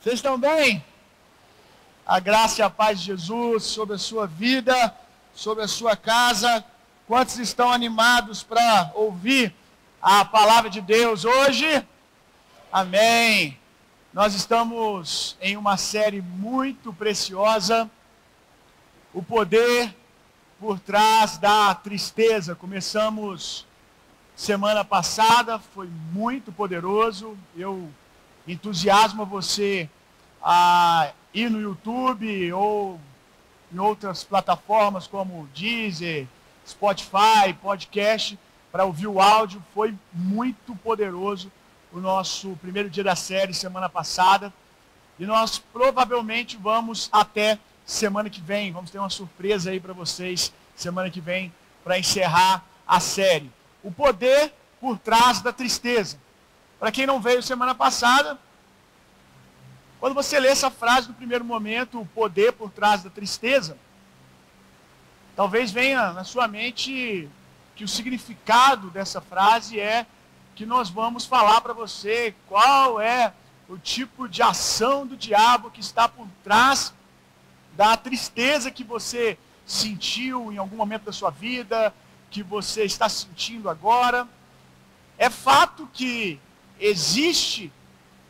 Vocês estão bem? A graça e a paz de Jesus sobre a sua vida, sobre a sua casa. Quantos estão animados para ouvir a palavra de Deus hoje? Amém. Nós estamos em uma série muito preciosa. O poder por trás da tristeza. Começamos semana passada, foi muito poderoso. Eu entusiasmo você a ir no YouTube ou em outras plataformas como Deezer, Spotify, podcast, para ouvir o áudio. Foi muito poderoso o nosso primeiro dia da série semana passada. E nós provavelmente vamos até semana que vem. Vamos ter uma surpresa aí para vocês semana que vem para encerrar a série. O poder por trás da tristeza. Para quem não veio semana passada, quando você lê essa frase no primeiro momento, o poder por trás da tristeza, talvez venha na sua mente que o significado dessa frase é que nós vamos falar para você qual é o tipo de ação do diabo que está por trás da tristeza que você sentiu em algum momento da sua vida, que você está sentindo agora. É fato que existe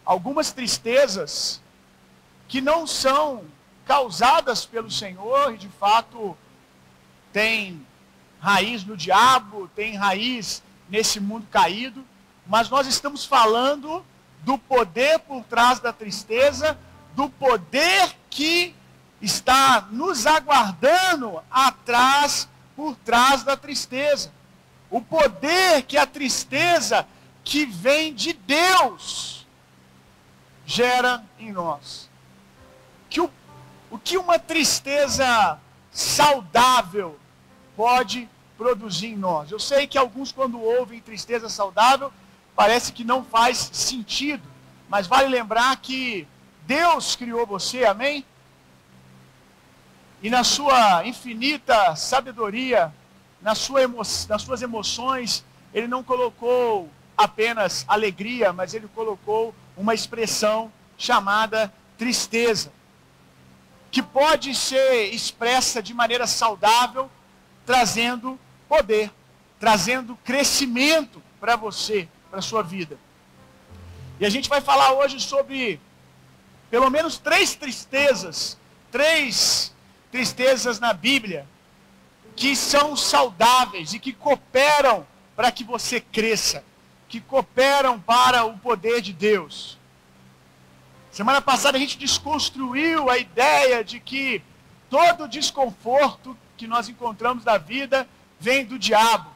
algumas tristezas que não são causadas pelo Senhor e de fato tem raiz no diabo, tem raiz nesse mundo caído, mas nós estamos falando do poder por trás da tristeza, do poder que está nos aguardando atrás, por trás da tristeza. O poder que a tristeza que vem de Deus gera em nós. Que o, o que uma tristeza saudável pode produzir em nós. Eu sei que alguns, quando ouvem tristeza saudável, parece que não faz sentido. Mas vale lembrar que Deus criou você, amém? E na sua infinita sabedoria, na sua emo nas suas emoções, ele não colocou apenas alegria, mas ele colocou uma expressão chamada tristeza, que pode ser expressa de maneira saudável, trazendo poder, trazendo crescimento para você, para sua vida. E a gente vai falar hoje sobre pelo menos três tristezas, três tristezas na Bíblia que são saudáveis e que cooperam para que você cresça, que cooperam para o poder de Deus. Semana passada a gente desconstruiu a ideia de que todo desconforto que nós encontramos na vida vem do diabo.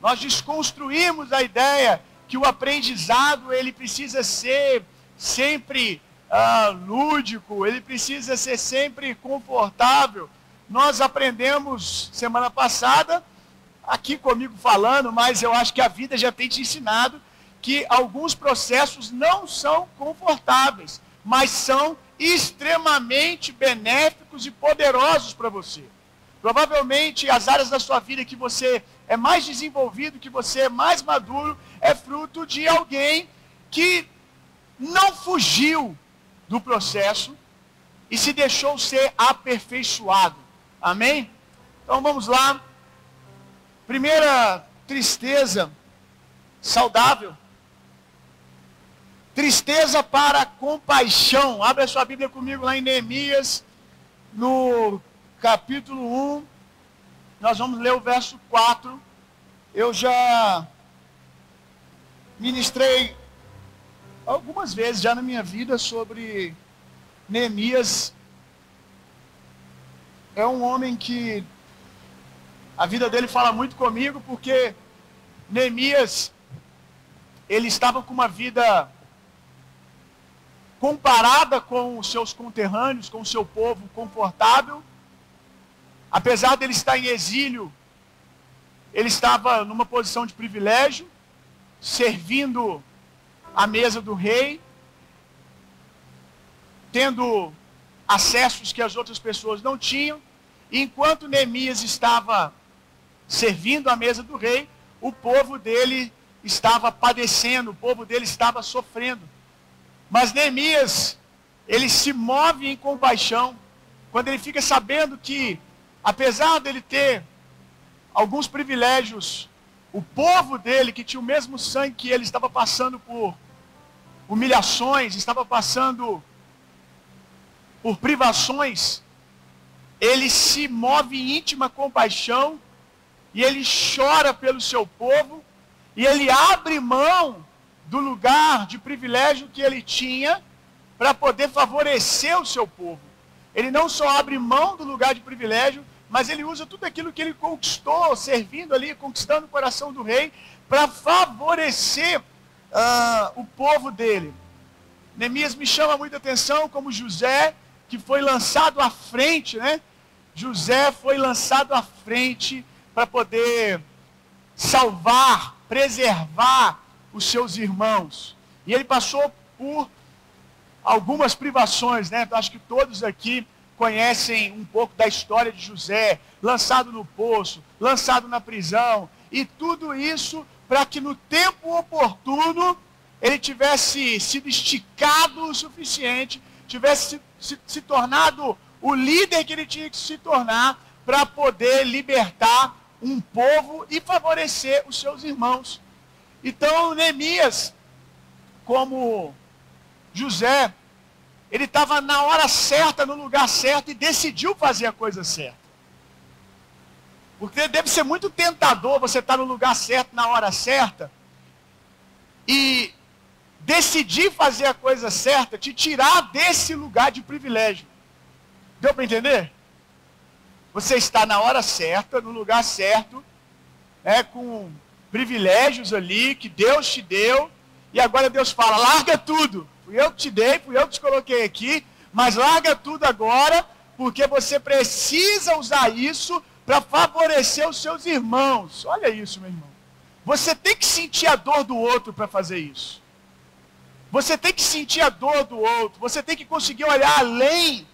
Nós desconstruímos a ideia que o aprendizado ele precisa ser sempre ah, lúdico, ele precisa ser sempre confortável. Nós aprendemos semana passada, aqui comigo falando, mas eu acho que a vida já tem te ensinado que alguns processos não são confortáveis, mas são extremamente benéficos e poderosos para você. Provavelmente as áreas da sua vida que você é mais desenvolvido, que você é mais maduro, é fruto de alguém que não fugiu do processo e se deixou ser aperfeiçoado. Amém? Então vamos lá. Primeira tristeza saudável. Tristeza para compaixão. Abre a sua Bíblia comigo lá em Neemias, no capítulo 1. Nós vamos ler o verso 4. Eu já ministrei algumas vezes já na minha vida sobre Neemias. É um homem que a vida dele fala muito comigo, porque Neemias, ele estava com uma vida comparada com os seus conterrâneos, com o seu povo confortável. Apesar dele estar em exílio, ele estava numa posição de privilégio, servindo à mesa do rei, tendo acessos que as outras pessoas não tinham. E enquanto Neemias estava servindo à mesa do rei, o povo dele estava padecendo, o povo dele estava sofrendo. Mas Neemias ele se move em compaixão quando ele fica sabendo que, apesar dele ter alguns privilégios, o povo dele, que tinha o mesmo sangue que ele, estava passando por humilhações, estava passando por privações, ele se move em íntima compaixão e ele chora pelo seu povo e ele abre mão do lugar de privilégio que ele tinha para poder favorecer o seu povo. Ele não só abre mão do lugar de privilégio, mas ele usa tudo aquilo que ele conquistou, servindo ali, conquistando o coração do rei, para favorecer uh, o povo dele. Neemias me chama muita atenção como José, que foi lançado à frente, né? José foi lançado à frente para poder salvar, preservar os seus irmãos. E ele passou por algumas privações, né? Acho que todos aqui conhecem um pouco da história de José, lançado no poço, lançado na prisão, e tudo isso para que no tempo oportuno ele tivesse sido esticado o suficiente, tivesse se, se, se tornado o líder que ele tinha que se tornar para poder libertar um povo e favorecer os seus irmãos. Então, Neemias, como José, ele estava na hora certa, no lugar certo e decidiu fazer a coisa certa. Porque deve ser muito tentador você estar no lugar certo, na hora certa, e decidir fazer a coisa certa, te tirar desse lugar de privilégio. Deu para entender? Você está na hora certa, no lugar certo, é, com privilégios ali que Deus te deu, e agora Deus fala: larga tudo. Fui eu que te dei, fui eu que te coloquei aqui, mas larga tudo agora, porque você precisa usar isso para favorecer os seus irmãos. Olha isso, meu irmão. Você tem que sentir a dor do outro para fazer isso. Você tem que sentir a dor do outro. Você tem que conseguir olhar além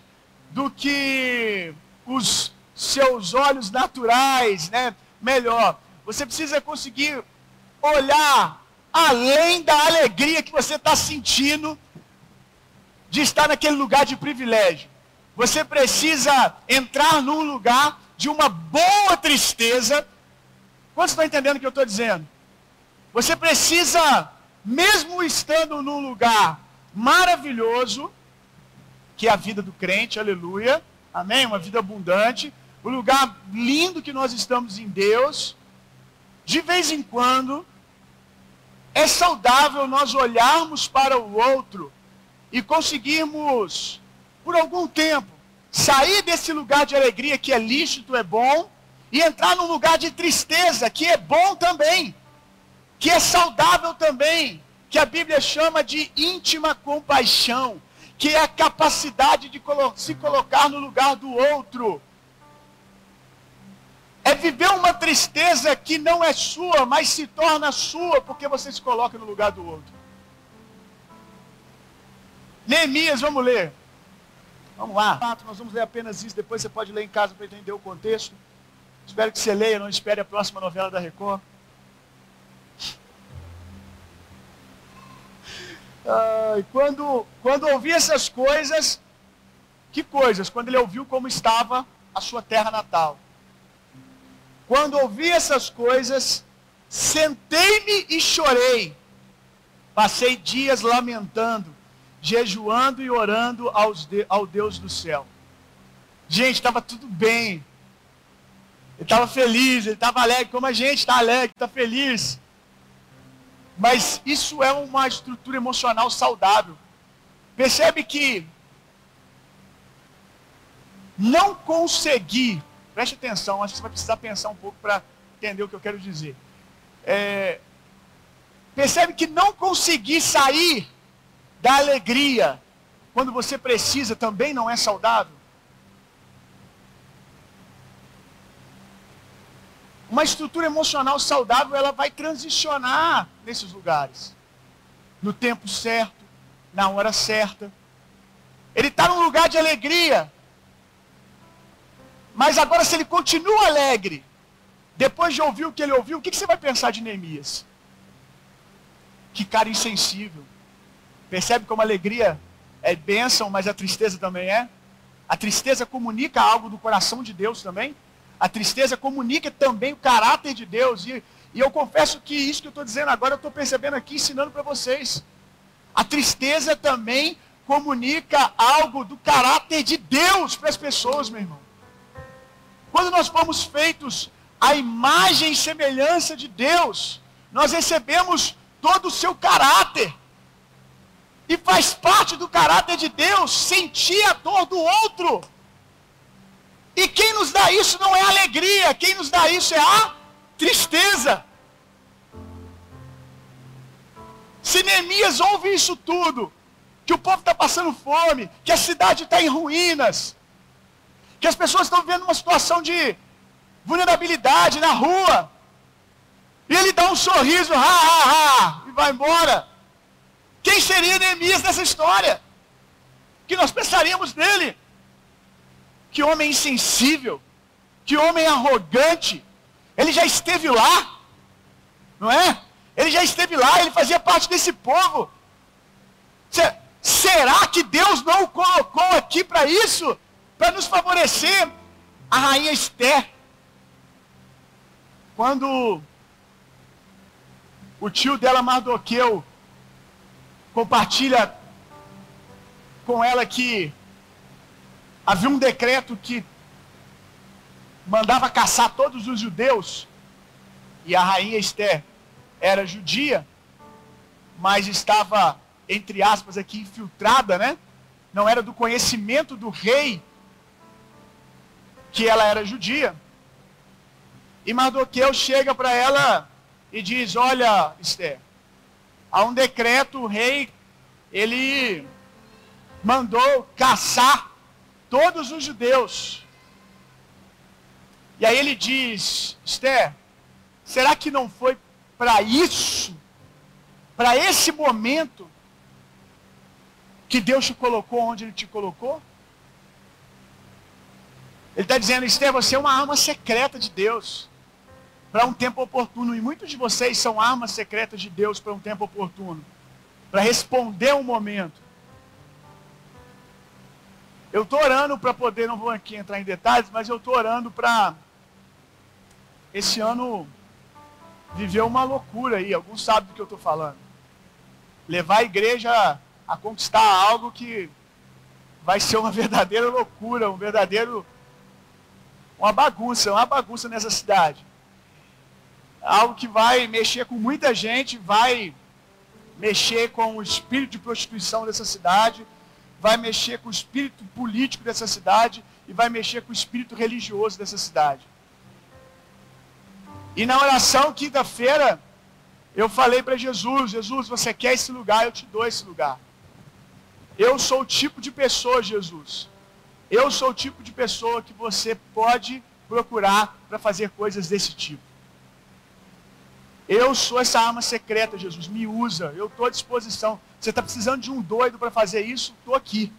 do que os seus olhos naturais, né? Melhor, você precisa conseguir olhar além da alegria que você está sentindo de estar naquele lugar de privilégio. Você precisa entrar num lugar de uma boa tristeza. Quantos estão entendendo o que eu estou dizendo? Você precisa, mesmo estando num lugar maravilhoso, que é a vida do crente, aleluia, amém? Uma vida abundante, o lugar lindo que nós estamos em Deus, de vez em quando, é saudável nós olharmos para o outro e conseguirmos, por algum tempo, sair desse lugar de alegria que é lícito, é bom, e entrar num lugar de tristeza que é bom também, que é saudável também, que a Bíblia chama de íntima compaixão, que é a capacidade de se colocar no lugar do outro é viver uma tristeza que não é sua, mas se torna sua porque você se coloca no lugar do outro. Neemias, vamos ler. Vamos lá. Nós vamos ler apenas isso, depois você pode ler em casa para entender o contexto. Espero que você leia, não espere a próxima novela da Record. Ah, quando, quando ouvi essas coisas, que coisas? Quando ele ouviu como estava a sua terra natal. Quando ouvi essas coisas, sentei-me e chorei. Passei dias lamentando, jejuando e orando de, ao Deus do céu. Gente, estava tudo bem. Ele estava feliz, ele estava alegre, como a gente está alegre, está feliz. Mas isso é uma estrutura emocional saudável. Percebe que não conseguir Preste atenção, acho que você vai precisar pensar um pouco para entender o que eu quero dizer. É, percebe que não conseguir sair da alegria quando você precisa também não é saudável? Uma estrutura emocional saudável, ela vai transicionar nesses lugares. No tempo certo, na hora certa. Ele está num lugar de alegria, mas agora, se ele continua alegre, depois de ouvir o que ele ouviu, o que, você vai pensar de Neemias? Que cara insensível. Percebe como a alegria é bênção, mas a tristeza também é. A tristeza comunica algo do coração de Deus também. A tristeza comunica também o caráter de Deus. E, e eu confesso que isso que eu estou dizendo agora, eu estou percebendo aqui, ensinando para vocês. A tristeza também comunica algo do caráter de Deus para as pessoas, meu irmão. Quando nós fomos feitos à imagem e semelhança de Deus, nós recebemos todo o seu caráter. E faz parte do caráter de Deus sentir a dor do outro. E quem nos dá isso não é alegria, quem nos dá isso é a tristeza. Se Neemias ouve isso tudo, que o povo está passando fome, que a cidade está em ruínas, que as pessoas estão vivendo uma situação de vulnerabilidade na rua, e ele dá um sorriso, ha, ha, ha, e vai embora. Quem seria Neemias nessa história? Que nós pensaríamos dele? Que homem insensível, que homem arrogante. Ele já esteve lá, não é? Ele já esteve lá, ele fazia parte desse povo. Será que Deus não o colocou aqui para isso? Para nos favorecer? A rainha Esther, quando o tio dela, Mardoqueu, compartilha com ela que havia um decreto que mandava caçar todos os judeus, e a rainha Esther era judia, mas estava, entre aspas, aqui infiltrada, né? Não era do conhecimento do rei que ela era judia. E Mardoqueu chega para ela e diz: Olha, Esther, há um decreto, o rei, ele mandou caçar todos os judeus. E aí ele diz: Esther, será que não foi para isso, para esse momento, que Deus te colocou onde Ele te colocou? Ele está dizendo, Esther, você é uma arma secreta de Deus para um tempo oportuno. E muitos de vocês são armas secretas de Deus para um tempo oportuno para responder um momento. Eu estou orando para poder, não vou aqui entrar em detalhes, mas eu estou orando para esse ano viveu uma loucura aí, alguns sabem do que eu estou falando. Levar a igreja a conquistar algo que vai ser uma verdadeira loucura, um verdadeiro. Uma bagunça, uma bagunça nessa cidade. Algo que vai mexer com muita gente, vai mexer com o espírito de prostituição dessa cidade, vai mexer com o espírito político dessa cidade e vai mexer com o espírito religioso dessa cidade. E na oração, quinta-feira, eu falei para Jesus: Jesus, você quer esse lugar, eu te dou esse lugar. Eu sou o tipo de pessoa, Jesus. Eu sou o tipo de pessoa que você pode procurar para fazer coisas desse tipo. Eu sou essa arma secreta, Jesus. Me usa. Eu estou à disposição. Você está precisando de um doido para fazer isso? Estou aqui.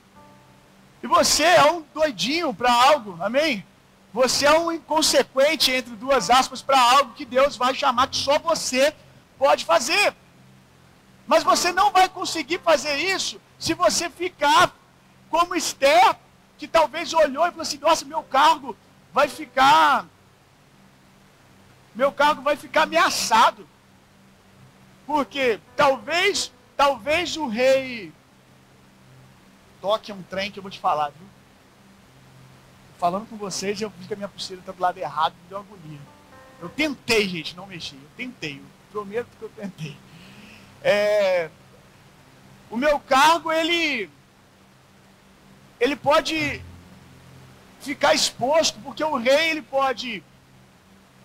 E você é um doidinho para algo. Amém? Você é um inconsequente, entre duas aspas, para algo que Deus vai chamar que só você pode fazer. Mas você não vai conseguir fazer isso se você ficar como Esther, que talvez olhou e falou assim: nossa, meu cargo vai ficar. Meu cargo vai ficar ameaçado. Porque talvez, talvez o rei toque um trem que eu vou te falar, viu? falando com vocês, eu vi que a minha pulseira está do lado errado, me deu agonia. Eu tentei, gente, não mexer. Eu tentei. Eu prometo que eu tentei. É, o meu cargo, ele, ele pode ficar exposto, porque o rei ele pode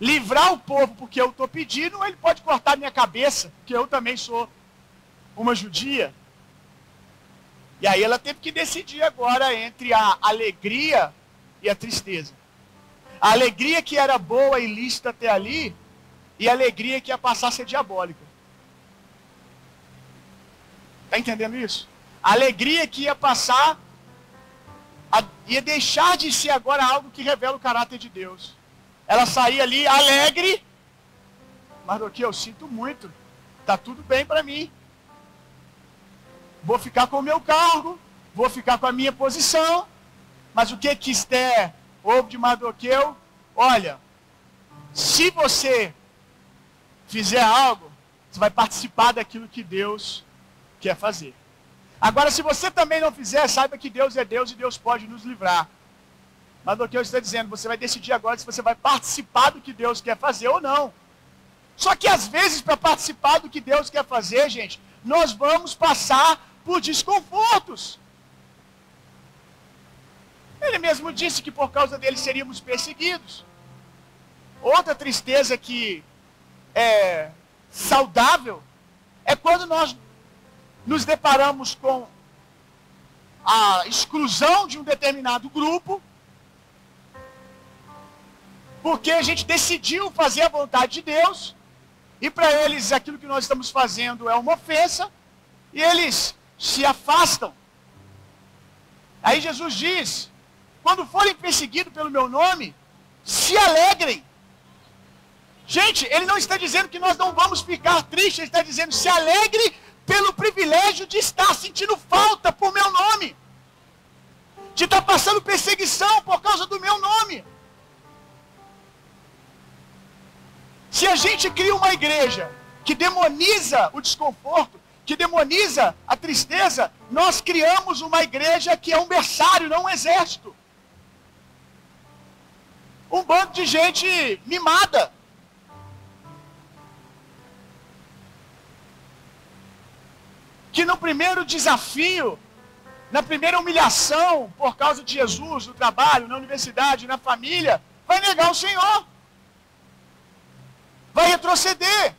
livrar o povo porque eu estou pedindo, ou ele pode cortar minha cabeça, porque eu também sou uma judia. E aí ela teve que decidir agora entre a alegria e a tristeza. A alegria que era boa e lícita até ali, e a alegria que ia passar a ser diabólica. Está entendendo isso? A alegria que ia passar, ia deixar de ser agora algo que revela o caráter de Deus. Ela saía ali alegre, mas do que eu sinto muito, está tudo bem para mim. Vou ficar com o meu cargo, vou ficar com a minha posição. Mas o que que Esther ouve de Mardoqueu? Olha, se você fizer algo, você vai participar daquilo que Deus quer fazer. Agora, se você também não fizer, saiba que Deus é Deus e Deus pode nos livrar. Mas o que eu estou dizendo, você vai decidir agora se você vai participar do que Deus quer fazer ou não. Só que às vezes, para participar do que Deus quer fazer, gente, nós vamos passar por desconfortos. Ele mesmo disse que por causa dele seríamos perseguidos. Outra tristeza que é saudável é quando nós nos deparamos com a exclusão de um determinado grupo, porque a gente decidiu fazer a vontade de Deus, e para eles aquilo que nós estamos fazendo é uma ofensa, e eles se afastam. Aí Jesus diz: quando forem perseguidos pelo meu nome, se alegrem. Gente, ele não está dizendo que nós não vamos ficar tristes, ele está dizendo se alegre pelo privilégio de estar sentindo falta por meu nome, de estar passando perseguição por causa do meu nome. Se a gente cria uma igreja que demoniza o desconforto, que demoniza a tristeza, nós criamos uma igreja que é um berçário, não um exército. Um bando de gente mimada. Que no primeiro desafio, na primeira humilhação por causa de Jesus, no trabalho, na universidade, na família, vai negar o Senhor. Vai retroceder.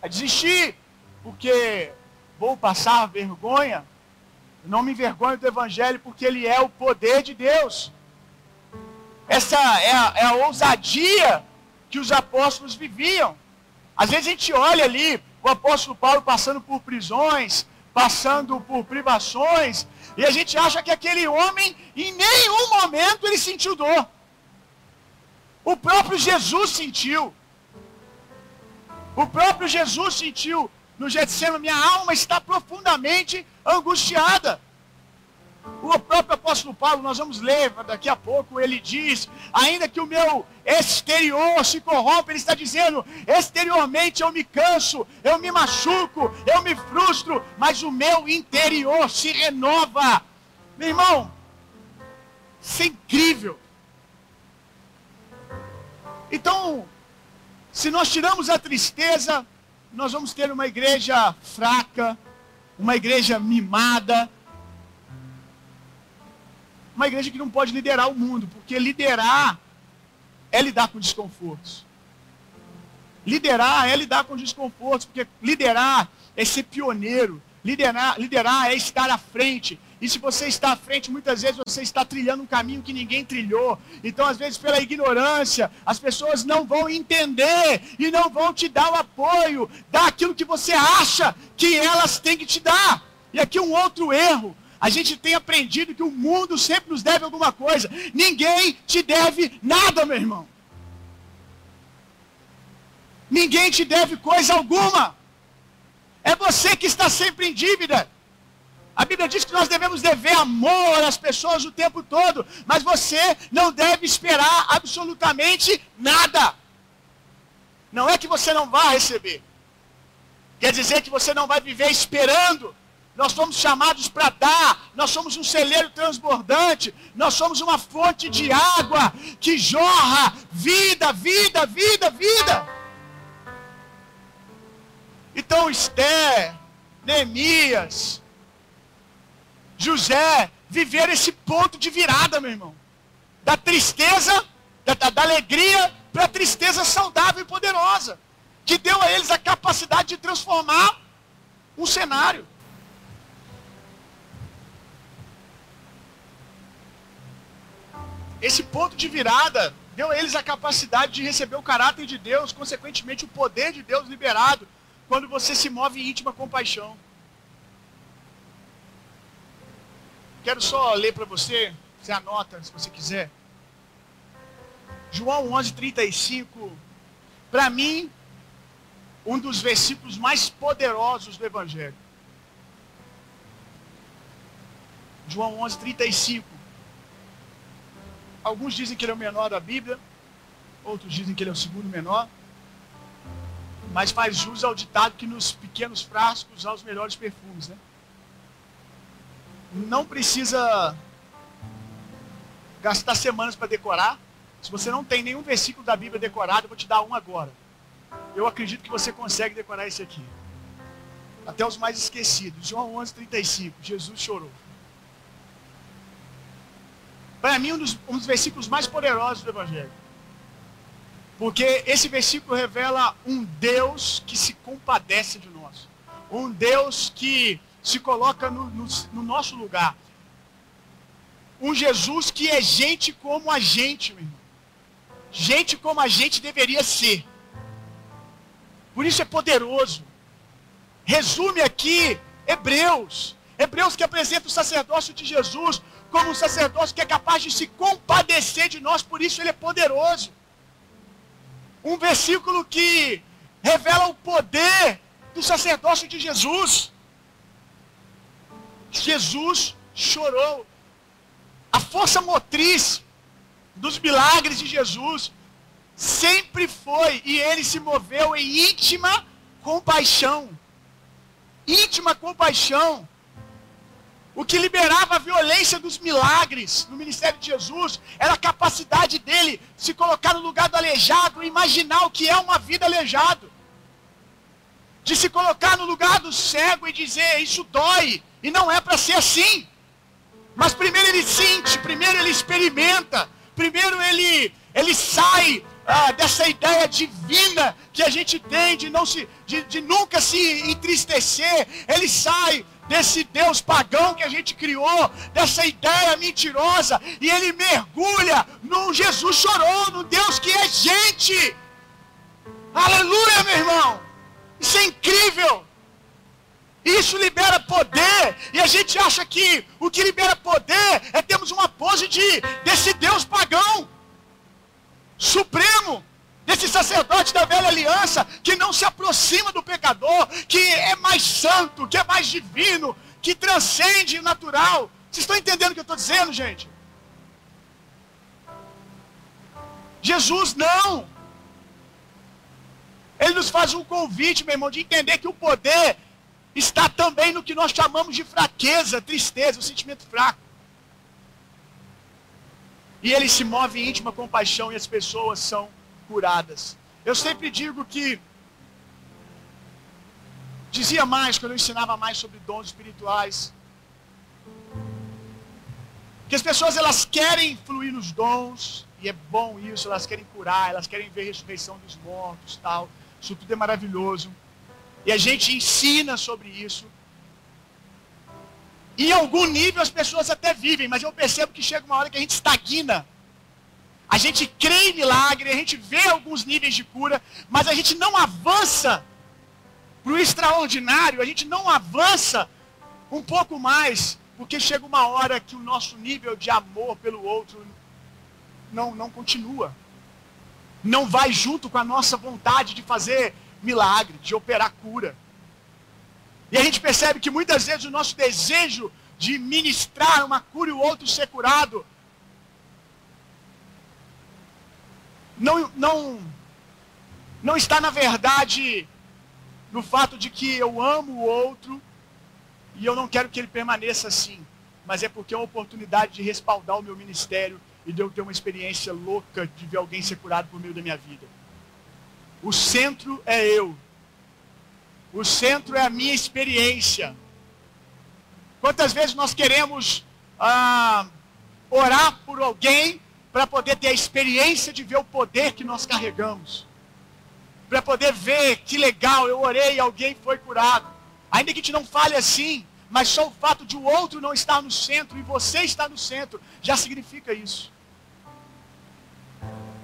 Vai desistir. Porque vou passar vergonha. Não me envergonho do Evangelho, porque ele é o poder de Deus. Essa é a, é a ousadia que os apóstolos viviam. Às vezes a gente olha ali o apóstolo Paulo passando por prisões, passando por privações, e a gente acha que aquele homem, em nenhum momento, ele sentiu dor. O próprio Jesus sentiu. O próprio Jesus sentiu no Getsemane, minha alma está profundamente angustiada. O próprio apóstolo Paulo, nós vamos ler daqui a pouco, ele diz: ainda que o meu exterior se corrompa, ele está dizendo: exteriormente eu me canso, eu me machuco, eu me frustro, mas o meu interior se renova. Meu irmão, isso é incrível. Então, se nós tiramos a tristeza, nós vamos ter uma igreja fraca, uma igreja mimada, uma igreja que não pode liderar o mundo, porque liderar é lidar com desconfortos. Liderar é lidar com desconfortos, porque liderar é ser pioneiro. Liderar, liderar é estar à frente. E se você está à frente, muitas vezes você está trilhando um caminho que ninguém trilhou. Então, às vezes, pela ignorância, as pessoas não vão entender e não vão te dar o apoio daquilo que você acha que elas têm que te dar. E aqui um outro erro a gente tem aprendido que o mundo sempre nos deve alguma coisa. Ninguém te deve nada, meu irmão. Ninguém te deve coisa alguma. É você que está sempre em dívida. A Bíblia diz que nós devemos dever amor às pessoas o tempo todo, mas você não deve esperar absolutamente nada. Não é que você não vá receber. Quer dizer que você não vai viver esperando nós somos chamados para dar, nós somos um celeiro transbordante, nós somos uma fonte de água que jorra vida, vida, vida, vida. Então, Esther, Neemias, José, viveram esse ponto de virada, meu irmão. Da tristeza, da, da, da alegria, para a tristeza saudável e poderosa. Que deu a eles a capacidade de transformar um cenário. Esse ponto de virada deu a eles a capacidade de receber o caráter de Deus, consequentemente o poder de Deus liberado, quando você se move em íntima compaixão. Quero só ler para você, você anota se você quiser. João 11, 35. Para mim, um dos versículos mais poderosos do Evangelho. João 11, 35. Alguns dizem que ele é o menor da Bíblia, outros dizem que ele é o segundo menor, mas faz jus ao ditado que nos pequenos frascos há os melhores perfumes, né? Não precisa gastar semanas para decorar. Se você não tem nenhum versículo da Bíblia decorado, eu vou te dar um agora. Eu acredito que você consegue decorar esse aqui. Até os mais esquecidos. João 11, 35. Jesus chorou. Para mim, um dos, um dos versículos mais poderosos do Evangelho. Porque esse versículo revela um Deus que se compadece de nós. Um Deus que se coloca no, no, no nosso lugar. Um Jesus que é gente como a gente, meu irmão. Gente como a gente deveria ser. Por isso é poderoso. Resume aqui Hebreus. Hebreus que apresenta o sacerdócio de Jesus como um sacerdócio que é capaz de se compadecer de nós, por isso ele é poderoso. Um versículo que revela o poder do sacerdócio de Jesus. Jesus chorou. A força motriz dos milagres de Jesus sempre foi e ele se moveu em íntima compaixão. Íntima compaixão. O que liberava a violência dos milagres no ministério de Jesus era a capacidade dele se colocar no lugar do aleijado imaginar o que é uma vida aleijado. De se colocar no lugar do cego e dizer: Isso dói, e não é para ser assim. Mas primeiro ele sente, primeiro ele experimenta, primeiro ele, ele sai ah, dessa ideia divina que a gente tem de, não se, de, de nunca se entristecer. Ele sai desse Deus pagão que a gente criou, dessa ideia mentirosa, e ele mergulha no Jesus chorou, no Deus que é gente. Aleluia, meu irmão. Isso é incrível. Isso libera poder. E a gente acha que o que libera poder é termos uma pose de desse Deus pagão. Supremo desse sacerdote da velha aliança que não se aproxima do pecador, que é mais santo, que é mais divino, que transcende o natural. Vocês estão entendendo o que eu estou dizendo, gente? Jesus não. Ele nos faz um convite, meu irmão, de entender que o poder está também no que nós chamamos de fraqueza, tristeza, o sentimento fraco. E ele se move em íntima compaixão e as pessoas são curadas. Eu sempre digo que dizia mais quando eu ensinava mais sobre dons espirituais. Que as pessoas elas querem fluir nos dons, e é bom isso, elas querem curar, elas querem ver a ressurreição dos mortos, tal. Isso tudo é maravilhoso. E a gente ensina sobre isso. Em algum nível as pessoas até vivem, mas eu percebo que chega uma hora que a gente estagna. A gente crê em milagre, a gente vê alguns níveis de cura, mas a gente não avança para o extraordinário, a gente não avança um pouco mais, porque chega uma hora que o nosso nível de amor pelo outro não, não continua. Não vai junto com a nossa vontade de fazer milagre, de operar cura. E a gente percebe que muitas vezes o nosso desejo de ministrar uma cura e o outro ser curado não, não, não está, na verdade, no fato de que eu amo o outro e eu não quero que ele permaneça assim, mas é porque é uma oportunidade de respaldar o meu ministério e de eu ter uma experiência louca de ver alguém ser curado por meio da minha vida. O centro é eu. O centro é a minha experiência. Quantas vezes nós queremos ah, orar por alguém para poder ter a experiência de ver o poder que nós carregamos. Para poder ver que legal, eu orei e alguém foi curado. Ainda que a gente não fale assim, mas só o fato de o outro não estar no centro e você estar no centro, já significa isso.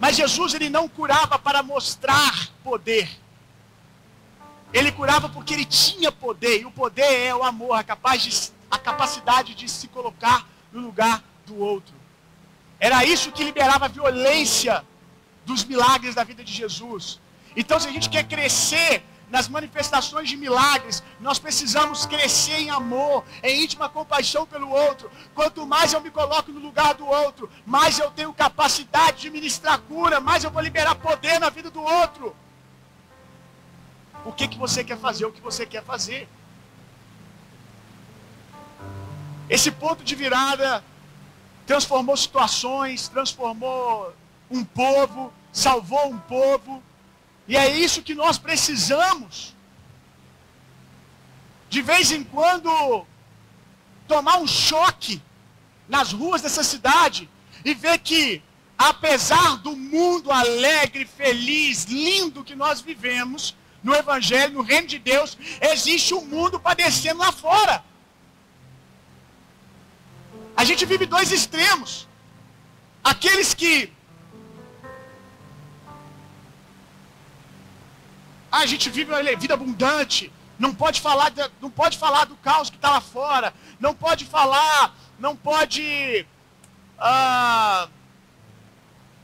Mas Jesus ele não curava para mostrar poder. Ele curava porque ele tinha poder, e o poder é o amor, a, capaz de, a capacidade de se colocar no lugar do outro. Era isso que liberava a violência dos milagres da vida de Jesus. Então, se a gente quer crescer nas manifestações de milagres, nós precisamos crescer em amor, em íntima compaixão pelo outro. Quanto mais eu me coloco no lugar do outro, mais eu tenho capacidade de ministrar cura, mais eu vou liberar poder na vida do outro. O que, que você quer fazer? O que você quer fazer? Esse ponto de virada transformou situações, transformou um povo, salvou um povo. E é isso que nós precisamos. De vez em quando, tomar um choque nas ruas dessa cidade e ver que, apesar do mundo alegre, feliz, lindo que nós vivemos, no Evangelho, no reino de Deus, existe um mundo padecendo lá fora. A gente vive dois extremos. Aqueles que Ah, a gente vive uma vida abundante. Não pode falar, não pode falar do caos que está lá fora. Não pode falar, não pode ah,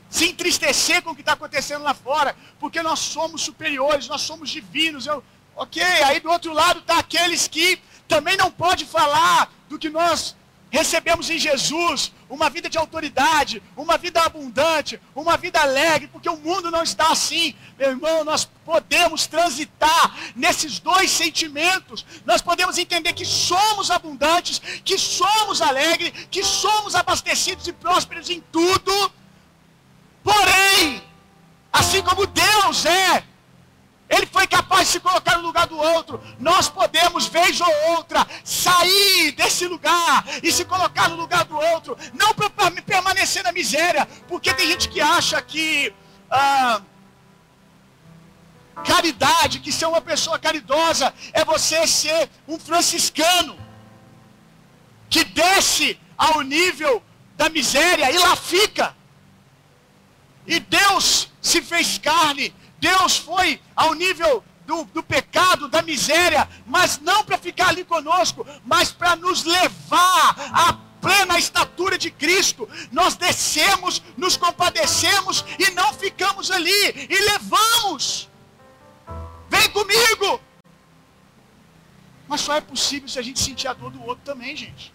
se entristecer com o que está acontecendo lá fora, porque nós somos superiores, nós somos divinos. Eu, ok, aí do outro lado está aqueles que também não pode falar do que nós recebemos em Jesus uma vida de autoridade, uma vida abundante, uma vida alegre, porque o mundo não está assim. Meu irmão, nós podemos transitar nesses dois sentimentos. Nós podemos entender que somos abundantes, que somos alegres, que somos abastecidos e prósperos em tudo. Porém, assim como Deus é, ele foi capaz de se colocar no lugar do outro. Nós podemos, vez ou outra, sair desse lugar e se colocar no lugar do outro. Não para permanecer na miséria. Porque tem gente que acha que ah, caridade, que ser uma pessoa caridosa, é você ser um franciscano. Que desce ao nível da miséria e lá fica. E Deus se fez carne Deus foi ao nível do, do, pecado, da miséria, mas não para ficar ali conosco, mas para nos levar à plena estatura de Cristo. Nós descemos, nos compadecemos e não ficamos ali, e levamos. Vem comigo! Mas só é possível se a gente sentir a dor do outro também, gente.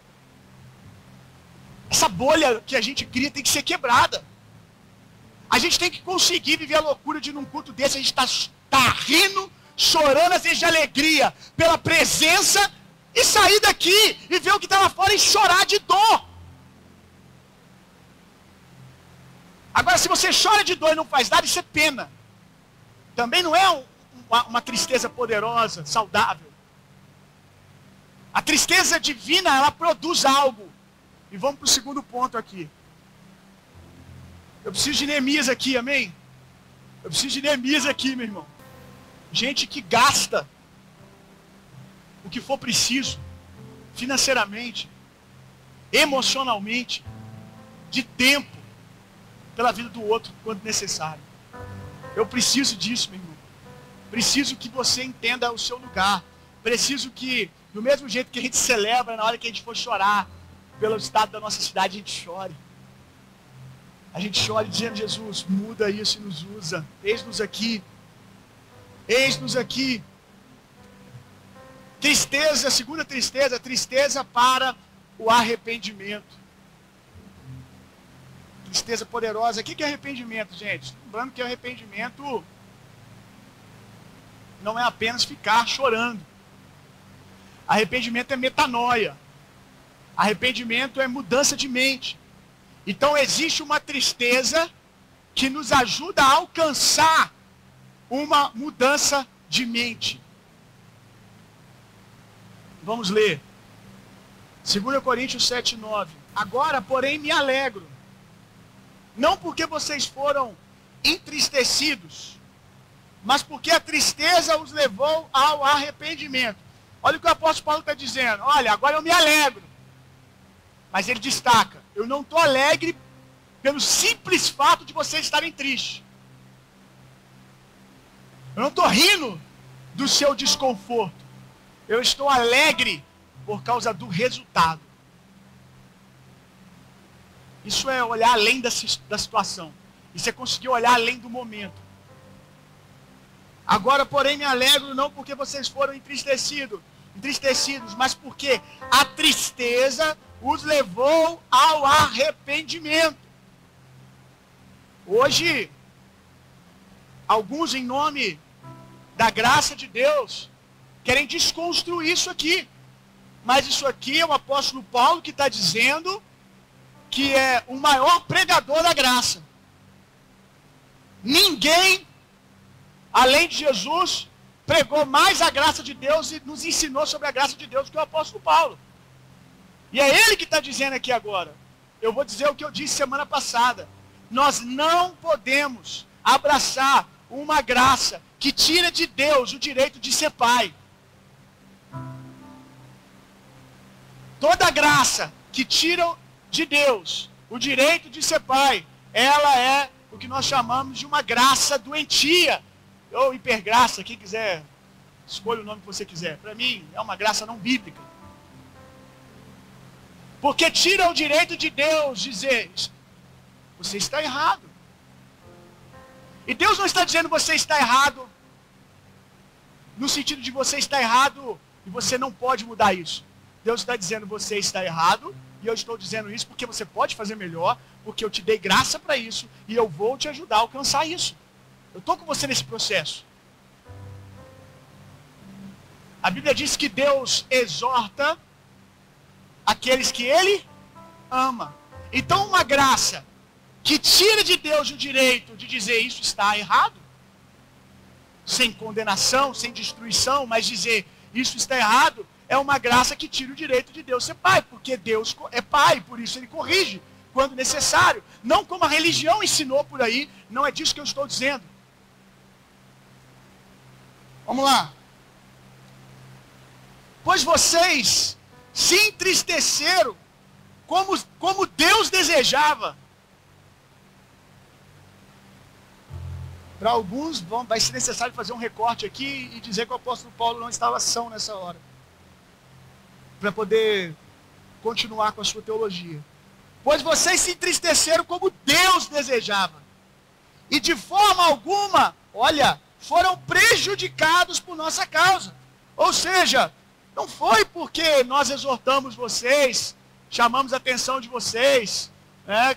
Essa bolha que a gente cria tem que ser quebrada. A gente tem que conseguir viver a loucura de num culto desse, a gente está tá rindo, chorando, às vezes de alegria, pela presença, e sair daqui e ver o que está lá fora e chorar de dor. Agora, se você chora de dor e não faz nada, isso é pena. Também não é um, uma, uma tristeza poderosa, saudável. A tristeza divina, ela produz algo. E vamos para o segundo ponto aqui. Eu preciso de Neemias aqui, amém? Eu preciso de Neemias aqui, meu irmão. Gente que gasta o que for preciso, financeiramente, emocionalmente, de tempo, pela vida do outro, quando necessário. Eu preciso disso, meu irmão. Preciso que você entenda o seu lugar. Preciso que, do mesmo jeito que a gente celebra na hora que a gente for chorar pelo estado da nossa cidade, a gente chore a gente chora dizendo, Jesus, muda isso e nos usa. Eis-nos aqui. Eis-nos aqui. Tristeza, segunda tristeza, tristeza para o arrependimento. Tristeza poderosa. O que é arrependimento, gente? Lembrando que arrependimento não é apenas ficar chorando. Arrependimento é metanoia. Arrependimento é mudança de mente. Então existe uma tristeza que nos ajuda a alcançar uma mudança de mente. Vamos ler. 2 Coríntios 7, 9. Agora, porém, me alegro. Não porque vocês foram entristecidos, mas porque a tristeza os levou ao arrependimento. Olha o que o apóstolo Paulo está dizendo. Olha, agora eu me alegro. Mas ele destaca: eu não estou alegre pelo simples fato de vocês estarem tristes. Eu não estou rindo do seu desconforto. Eu estou alegre por causa do resultado. Isso é olhar além da, da situação. Isso é conseguir olhar além do momento. Agora, porém, me alegro não porque vocês foram entristecidos, entristecidos, mas porque a tristeza os levou ao arrependimento. Hoje, alguns em nome da graça de Deus querem desconstruir isso aqui. Mas isso aqui é o apóstolo Paulo que está dizendo que é o maior pregador da graça. Ninguém, além de Jesus, pregou mais a graça de Deus e nos ensinou sobre a graça de Deus que o apóstolo Paulo. E é ele que está dizendo aqui agora. Eu vou dizer o que eu disse semana passada. Nós não podemos abraçar uma graça que tira de Deus o direito de ser pai. Toda graça que tira de Deus o direito de ser pai, ela é o que nós chamamos de uma graça doentia, ou hipergraça, quem quiser, escolha o nome que você quiser. Para mim, é uma graça não bíblica. Porque tira o direito de Deus dizer: você está errado. E Deus não está dizendo você está errado, no sentido de você está errado e você não pode mudar isso. Deus está dizendo você está errado e eu estou dizendo isso porque você pode fazer melhor, porque eu te dei graça para isso e eu vou te ajudar a alcançar isso. Eu estou com você nesse processo. A Bíblia diz que Deus exorta aqueles que Ele ama. Então, uma graça que tira de Deus o direito de dizer isso está errado, sem condenação, sem destruição, mas dizer isso está errado, é uma graça que tira o direito de Deus ser pai, porque Deus é pai, por isso ele corrige quando necessário. Não como a religião ensinou por aí, não é disso que eu estou dizendo. Vamos lá. Pois vocês se entristeceram como, como Deus desejava. Para alguns vai ser necessário fazer um recorte aqui e dizer que o apóstolo Paulo não estava são nessa hora para poder continuar com a sua teologia. Pois vocês se entristeceram como Deus desejava. E de forma alguma, olha, foram prejudicados por nossa causa. Ou seja, não foi porque nós exortamos vocês, chamamos a atenção de vocês, né,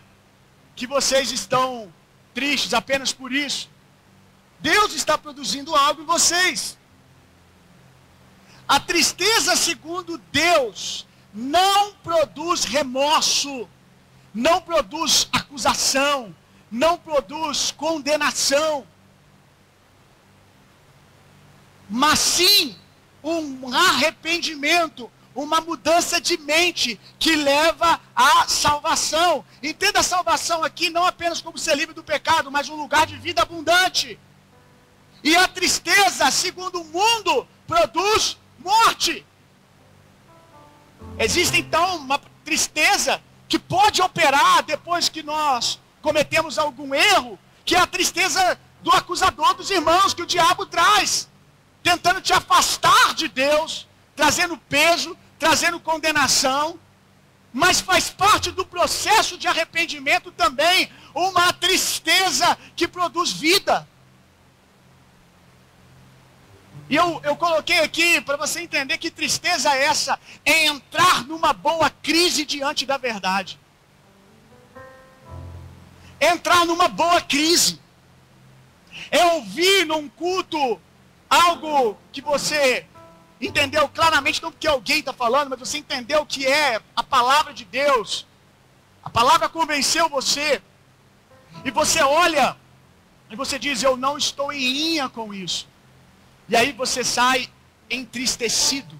que vocês estão tristes apenas por isso. Deus está produzindo algo em vocês. A tristeza, segundo Deus, não produz remorso, não produz acusação, não produz condenação, mas sim um arrependimento, uma mudança de mente que leva à salvação. Entenda a salvação aqui não apenas como ser livre do pecado, mas um lugar de vida abundante. E a tristeza, segundo o mundo, produz morte. Existe então uma tristeza que pode operar depois que nós cometemos algum erro, que é a tristeza do acusador dos irmãos que o diabo traz, tentando te afastar de Deus, trazendo peso, trazendo condenação, mas faz parte do processo de arrependimento também uma tristeza que produz vida. E eu, eu coloquei aqui para você entender que tristeza é essa, é entrar numa boa crise diante da verdade. Entrar numa boa crise. É ouvir num culto algo que você entendeu claramente, não porque alguém está falando, mas você entendeu que é a palavra de Deus. A palavra convenceu você. E você olha e você diz: Eu não estou em linha com isso. E aí você sai entristecido,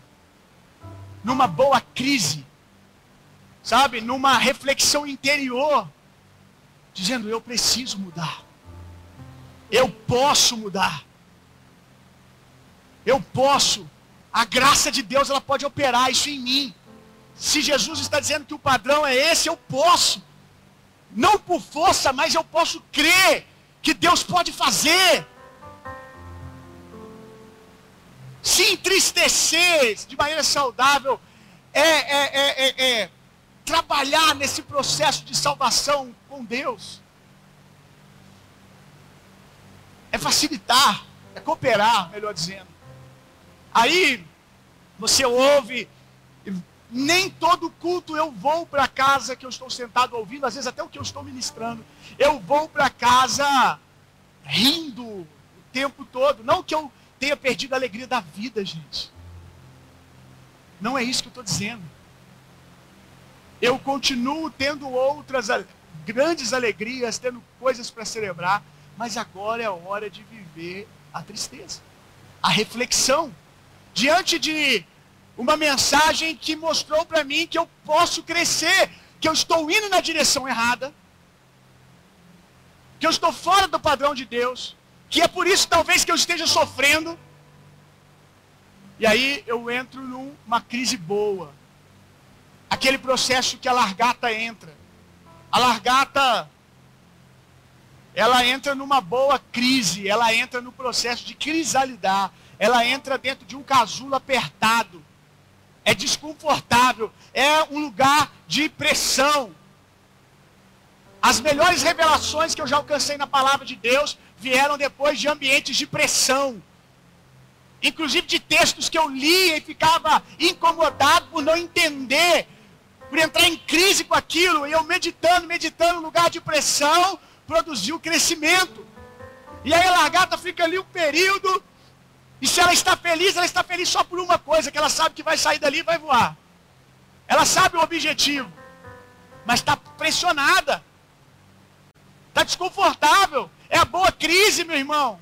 numa boa crise, sabe? Numa reflexão interior, dizendo: eu preciso mudar, eu posso mudar, eu posso, a graça de Deus ela pode operar isso em mim. Se Jesus está dizendo que o padrão é esse, eu posso, não por força, mas eu posso crer que Deus pode fazer. Se entristecer de maneira saudável é, é, é, é, trabalhar nesse processo de salvação com Deus. É facilitar. é cooperar, melhor dizendo. Aí você ouve, nem todo culto eu vou para casa que eu estou sentado ouvindo, às vezes até o que eu estou ministrando, eu vou para casa rindo o tempo todo. Não que eu tenha perdido a alegria da vida, gente. Não é isso que eu estou dizendo. Eu continuo tendo outras grandes alegrias, tendo coisas para celebrar, mas agora é a hora de viver a tristeza, a reflexão. Diante de uma mensagem que mostrou para mim que eu posso crescer, que eu estou indo na direção errada, que eu estou fora do padrão de Deus, que é por isso talvez que eu esteja sofrendo. E aí eu entro numa crise boa, aquele processo que a largata entra. A largata, ela entra numa boa crise, ela entra no processo de crisalidar, ela entra dentro de um casulo apertado, é desconfortável, é um lugar de pressão. As melhores revelações que eu já alcancei na palavra de Deus vieram depois de ambientes de pressão. Inclusive de textos que eu lia e ficava incomodado por não entender por entrar em crise com aquilo, e eu meditando, meditando, lugar de pressão, produziu crescimento. E aí a largata fica ali um período, e se ela está feliz, ela está feliz só por uma coisa, que ela sabe que vai sair dali e vai voar. Ela sabe o objetivo, mas está pressionada. Está desconfortável. É a boa crise, meu irmão.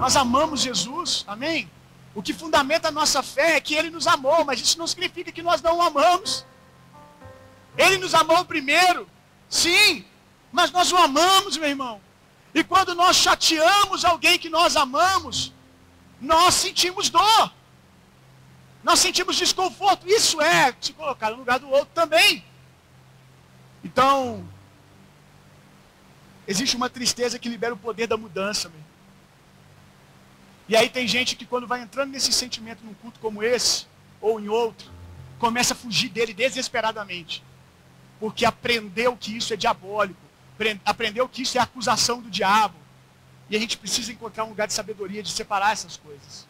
Nós amamos Jesus, amém? O que fundamenta a nossa fé é que Ele nos amou, mas isso não significa que nós não o amamos. Ele nos amou primeiro, sim, mas nós o amamos, meu irmão. E quando nós chateamos alguém que nós amamos, nós sentimos dor. Nós sentimos desconforto. Isso é se colocar no lugar do outro também. Então, existe uma tristeza que libera o poder da mudança, meu. E aí tem gente que quando vai entrando nesse sentimento num culto como esse, ou em outro, começa a fugir dele desesperadamente. Porque aprendeu que isso é diabólico, aprendeu que isso é acusação do diabo. E a gente precisa encontrar um lugar de sabedoria de separar essas coisas.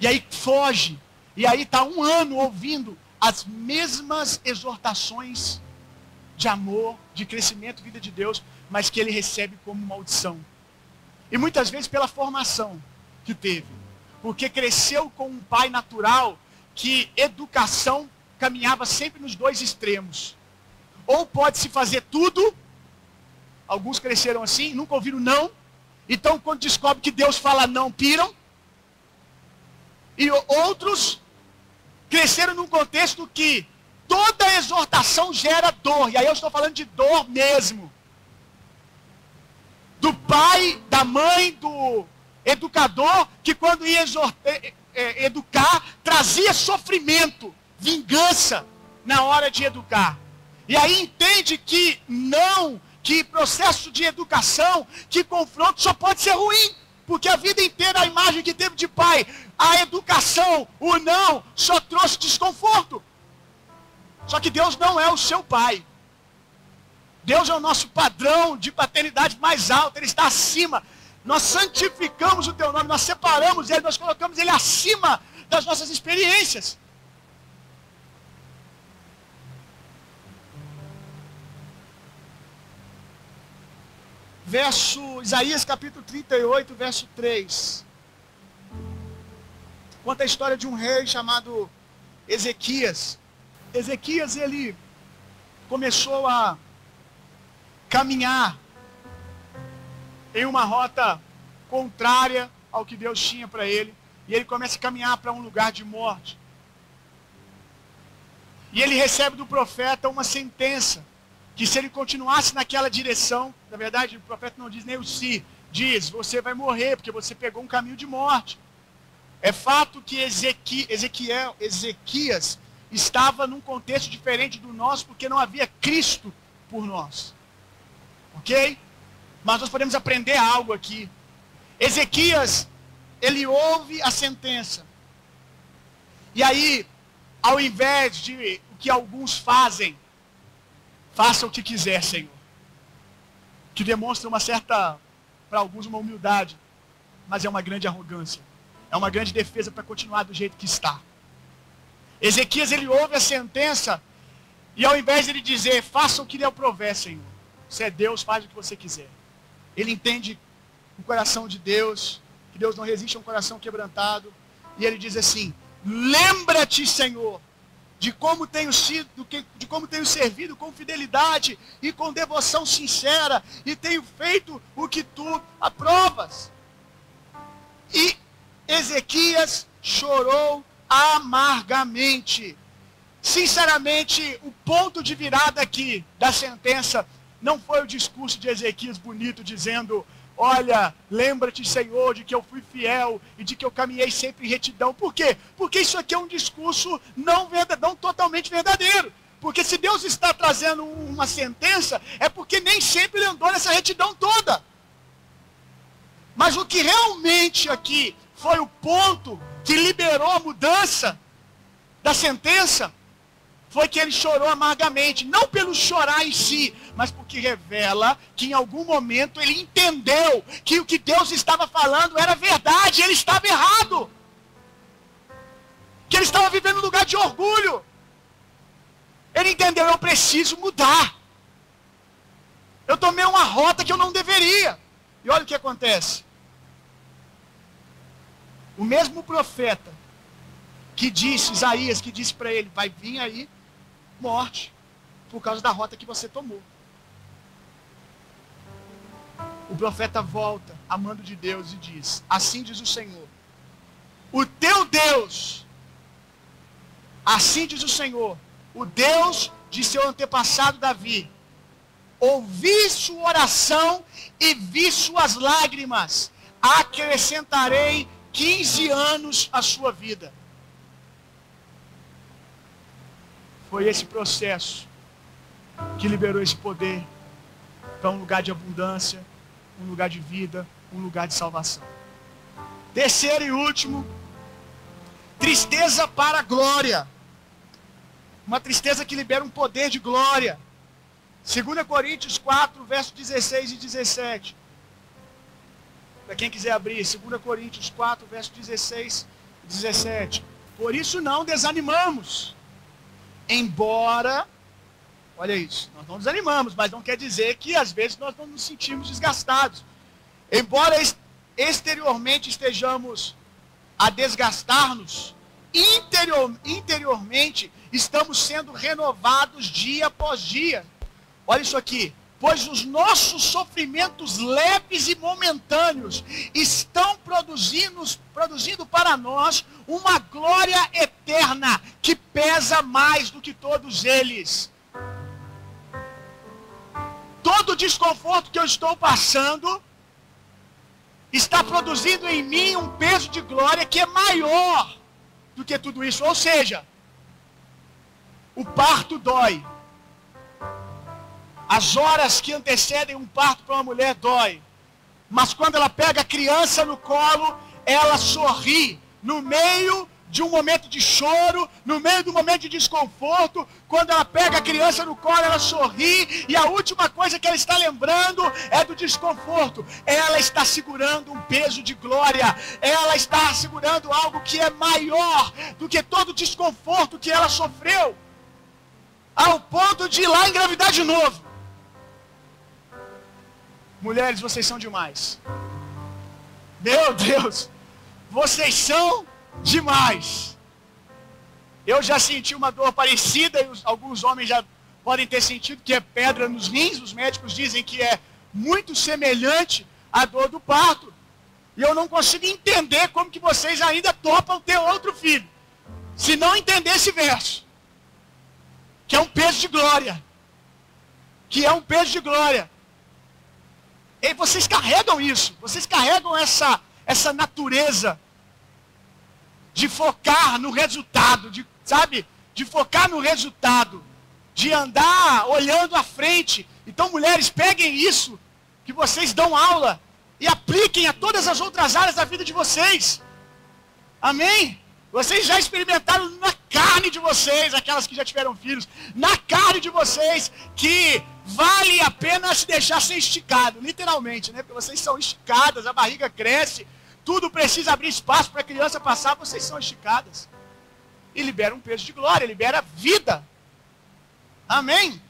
E aí foge. E aí está um ano ouvindo as mesmas exortações de amor, de crescimento, vida de Deus, mas que ele recebe como maldição. E muitas vezes pela formação que teve. Porque cresceu com um pai natural que educação caminhava sempre nos dois extremos. Ou pode se fazer tudo, alguns cresceram assim, nunca ouviram não. Então quando descobre que Deus fala não, piram. E outros cresceram num contexto que toda exortação gera dor. E aí eu estou falando de dor mesmo do pai, da mãe, do educador, que quando ia é, é, educar, trazia sofrimento, vingança na hora de educar. E aí entende que não, que processo de educação, que confronto só pode ser ruim. Porque a vida inteira a imagem que teve de pai, a educação, o não, só trouxe desconforto. Só que Deus não é o seu pai. Deus é o nosso padrão de paternidade mais alto, Ele está acima. Nós santificamos o teu nome, nós separamos Ele, nós colocamos Ele acima das nossas experiências. Verso, Isaías capítulo 38, verso 3. Conta a história de um rei chamado Ezequias. Ezequias, ele começou a caminhar em uma rota contrária ao que Deus tinha para ele. E ele começa a caminhar para um lugar de morte. E ele recebe do profeta uma sentença. Que se ele continuasse naquela direção, na verdade o profeta não diz nem o se, diz, você vai morrer, porque você pegou um caminho de morte. É fato que Ezequi, Ezequiel, Ezequias estava num contexto diferente do nosso, porque não havia Cristo por nós. Ok? Mas nós podemos aprender algo aqui. Ezequias, ele ouve a sentença. E aí, ao invés de o que alguns fazem, faça o que quiser, Senhor. Que demonstra uma certa, para alguns, uma humildade, mas é uma grande arrogância. É uma grande defesa para continuar do jeito que está. Ezequias ele ouve a sentença e ao invés de ele dizer, faça o que lhe aprover, Senhor. Você é Deus, faz o que você quiser. Ele entende o coração de Deus, que Deus não resiste a um coração quebrantado. E ele diz assim: Lembra-te, Senhor, de como tenho sido, de como tenho servido com fidelidade e com devoção sincera, e tenho feito o que tu aprovas. E Ezequias chorou amargamente. Sinceramente, o ponto de virada aqui da sentença não foi o discurso de Ezequias bonito dizendo: Olha, lembra-te, Senhor, de que eu fui fiel e de que eu caminhei sempre em retidão. Por quê? Porque isso aqui é um discurso não, verdade, não totalmente verdadeiro. Porque se Deus está trazendo uma sentença, é porque nem sempre ele andou nessa retidão toda. Mas o que realmente aqui foi o ponto que liberou a mudança da sentença foi que ele chorou amargamente, não pelo chorar em si, mas porque revela que em algum momento ele entendeu que o que Deus estava falando era verdade, ele estava errado. Que ele estava vivendo um lugar de orgulho. Ele entendeu, eu preciso mudar. Eu tomei uma rota que eu não deveria. E olha o que acontece. O mesmo profeta que disse, Isaías, que disse para ele, vai vir aí morte por causa da rota que você tomou. O profeta volta, amando de Deus, e diz: Assim diz o Senhor, o teu Deus, assim diz o Senhor, o Deus de seu antepassado Davi, ouvi sua oração e vi suas lágrimas, acrescentarei 15 anos à sua vida. Foi esse processo que liberou esse poder para um lugar de abundância, um lugar de vida, um lugar de salvação. Terceiro e último, tristeza para glória. Uma tristeza que libera um poder de glória. 2 Coríntios 4, versos 16 e 17. Para quem quiser abrir, 2 Coríntios 4, versos 16 e 17. Por isso não desanimamos Embora, olha isso, nós não desanimamos, mas não quer dizer que às vezes nós não nos sentimos desgastados. Embora exteriormente estejamos a desgastar-nos, interior, interiormente estamos sendo renovados dia após dia. Olha isso aqui pois os nossos sofrimentos leves e momentâneos estão produzindo, produzindo para nós uma glória eterna que pesa mais do que todos eles. Todo desconforto que eu estou passando está produzindo em mim um peso de glória que é maior do que tudo isso. Ou seja, o parto dói, as horas que antecedem um parto para uma mulher dói. Mas quando ela pega a criança no colo, ela sorri no meio de um momento de choro, no meio do momento de desconforto, quando ela pega a criança no colo, ela sorri, e a última coisa que ela está lembrando é do desconforto. Ela está segurando um peso de glória, ela está segurando algo que é maior do que todo o desconforto que ela sofreu, ao ponto de ir lá engravidar de novo. Mulheres, vocês são demais. Meu Deus, vocês são demais. Eu já senti uma dor parecida, e alguns homens já podem ter sentido que é pedra nos rins. Os médicos dizem que é muito semelhante à dor do parto. E eu não consigo entender como que vocês ainda topam ter outro filho. Se não entender esse verso. Que é um peso de glória. Que é um peso de glória. E vocês carregam isso, vocês carregam essa, essa natureza de focar no resultado, de, sabe? De focar no resultado, de andar olhando à frente. Então, mulheres, peguem isso que vocês dão aula e apliquem a todas as outras áreas da vida de vocês. Amém? Vocês já experimentaram na carne de vocês, aquelas que já tiveram filhos, na carne de vocês, que vale a pena se deixar ser esticado, literalmente, né? Porque vocês são esticadas, a barriga cresce, tudo precisa abrir espaço para a criança passar, vocês são esticadas. E libera um peso de glória, libera vida. Amém?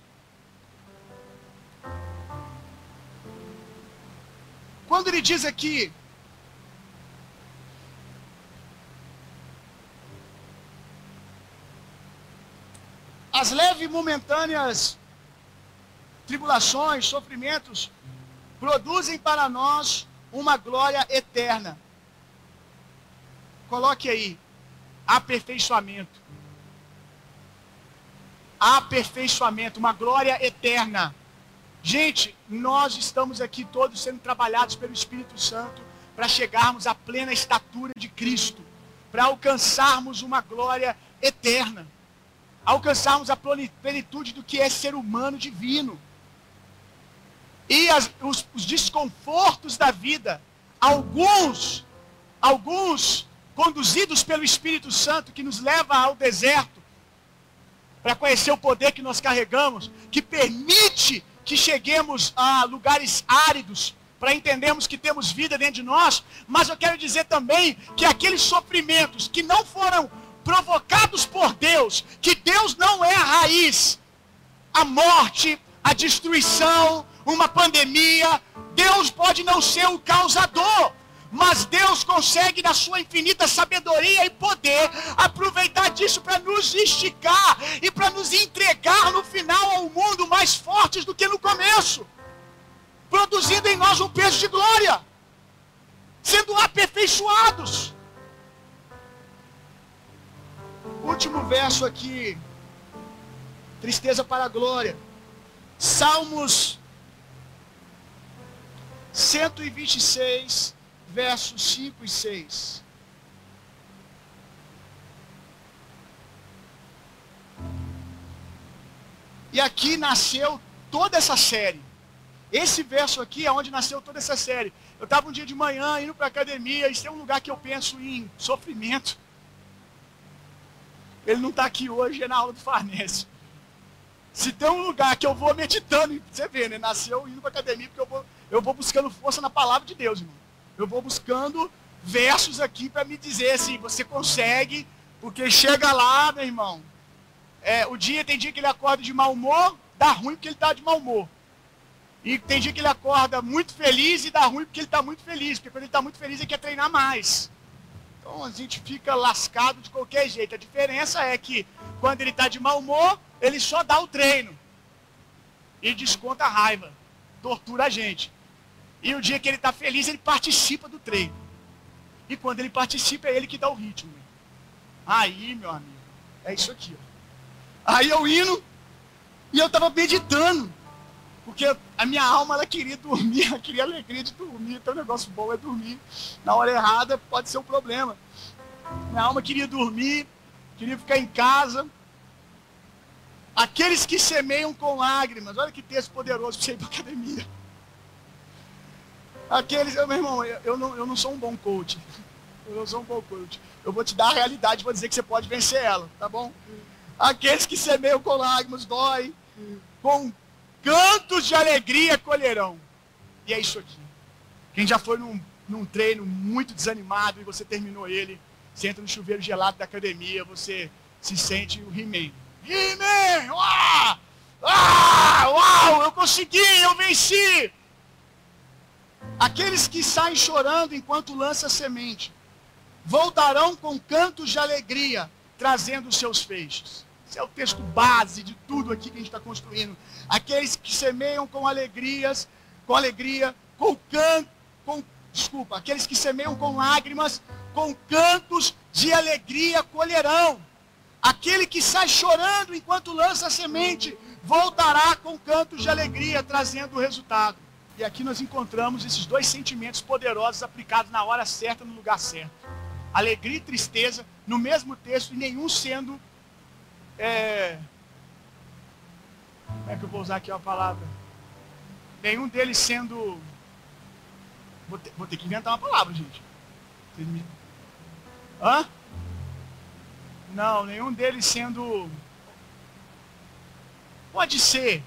Quando ele diz aqui, as leves momentâneas tribulações, sofrimentos, produzem para nós uma glória eterna. Coloque aí, aperfeiçoamento. Aperfeiçoamento, uma glória eterna. Gente, nós estamos aqui todos sendo trabalhados pelo Espírito Santo para chegarmos à plena estatura de Cristo, para alcançarmos uma glória eterna, alcançarmos a plenitude do que é ser humano divino e as, os, os desconfortos da vida, alguns, alguns conduzidos pelo Espírito Santo que nos leva ao deserto, para conhecer o poder que nós carregamos, que permite que cheguemos a lugares áridos, para entendermos que temos vida dentro de nós, mas eu quero dizer também que aqueles sofrimentos que não foram provocados por Deus, que Deus não é a raiz, a morte, a destruição, uma pandemia, Deus pode não ser o causador, mas Deus consegue, na sua infinita sabedoria e poder, aproveitar disso para nos esticar e para nos entregar no final ao mundo mais fortes do que no começo, produzindo em nós um peso de glória, sendo aperfeiçoados. Último verso aqui, tristeza para a glória. Salmos 126, versos 5 e 6. E aqui nasceu toda essa série. Esse verso aqui é onde nasceu toda essa série. Eu estava um dia de manhã indo para a academia, isso é um lugar que eu penso em sofrimento. Ele não está aqui hoje, é na aula do Farnese. Se tem um lugar que eu vou meditando, você vê, né? Nasceu indo para a academia, porque eu vou eu vou buscando força na palavra de Deus, irmão. Eu vou buscando versos aqui para me dizer assim, você consegue, porque chega lá, meu irmão. É, o dia tem dia que ele acorda de mau humor, dá ruim porque ele está de mau humor. E tem dia que ele acorda muito feliz e dá ruim porque ele está muito feliz. Porque quando ele está muito feliz ele quer treinar mais. Então a gente fica lascado de qualquer jeito. A diferença é que quando ele está de mau humor, ele só dá o treino. E desconta a raiva. Tortura a gente. E o dia que ele está feliz, ele participa do treino. E quando ele participa, é ele que dá o ritmo. Aí, meu amigo, é isso aqui. Ó. Aí eu indo, e eu estava meditando. Porque a minha alma, ela queria dormir, ela queria alegria de dormir. Então o negócio bom é dormir. Na hora errada pode ser um problema. Minha alma queria dormir, queria ficar em casa. Aqueles que semeiam com lágrimas, olha que texto poderoso para você ir para academia. Aqueles, meu irmão, eu não, eu não sou um bom coach. Eu não sou um bom coach. Eu vou te dar a realidade, vou dizer que você pode vencer ela, tá bom? Aqueles que semeiam com lágrimas, dói, com cantos de alegria colherão. E é isso aqui. Quem já foi num, num treino muito desanimado e você terminou ele, você entra no chuveiro gelado da academia, você se sente o He-Man. He-Man! Uau! Ah, uau! Eu consegui, eu venci! Aqueles que saem chorando enquanto lança semente, voltarão com cantos de alegria, trazendo os seus feixes. Esse é o texto base de tudo aqui que a gente está construindo. Aqueles que semeiam com alegrias, com alegria, com canto, com, desculpa, aqueles que semeiam com lágrimas, com cantos de alegria colherão. Aquele que sai chorando enquanto lança a semente, voltará com cantos de alegria, trazendo o resultado. E aqui nós encontramos esses dois sentimentos poderosos aplicados na hora certa, no lugar certo. Alegria e tristeza no mesmo texto e nenhum sendo. É... Como é que eu vou usar aqui a palavra? Nenhum deles sendo. Vou ter, vou ter que inventar uma palavra, gente. Hã? Não, nenhum deles sendo. Pode ser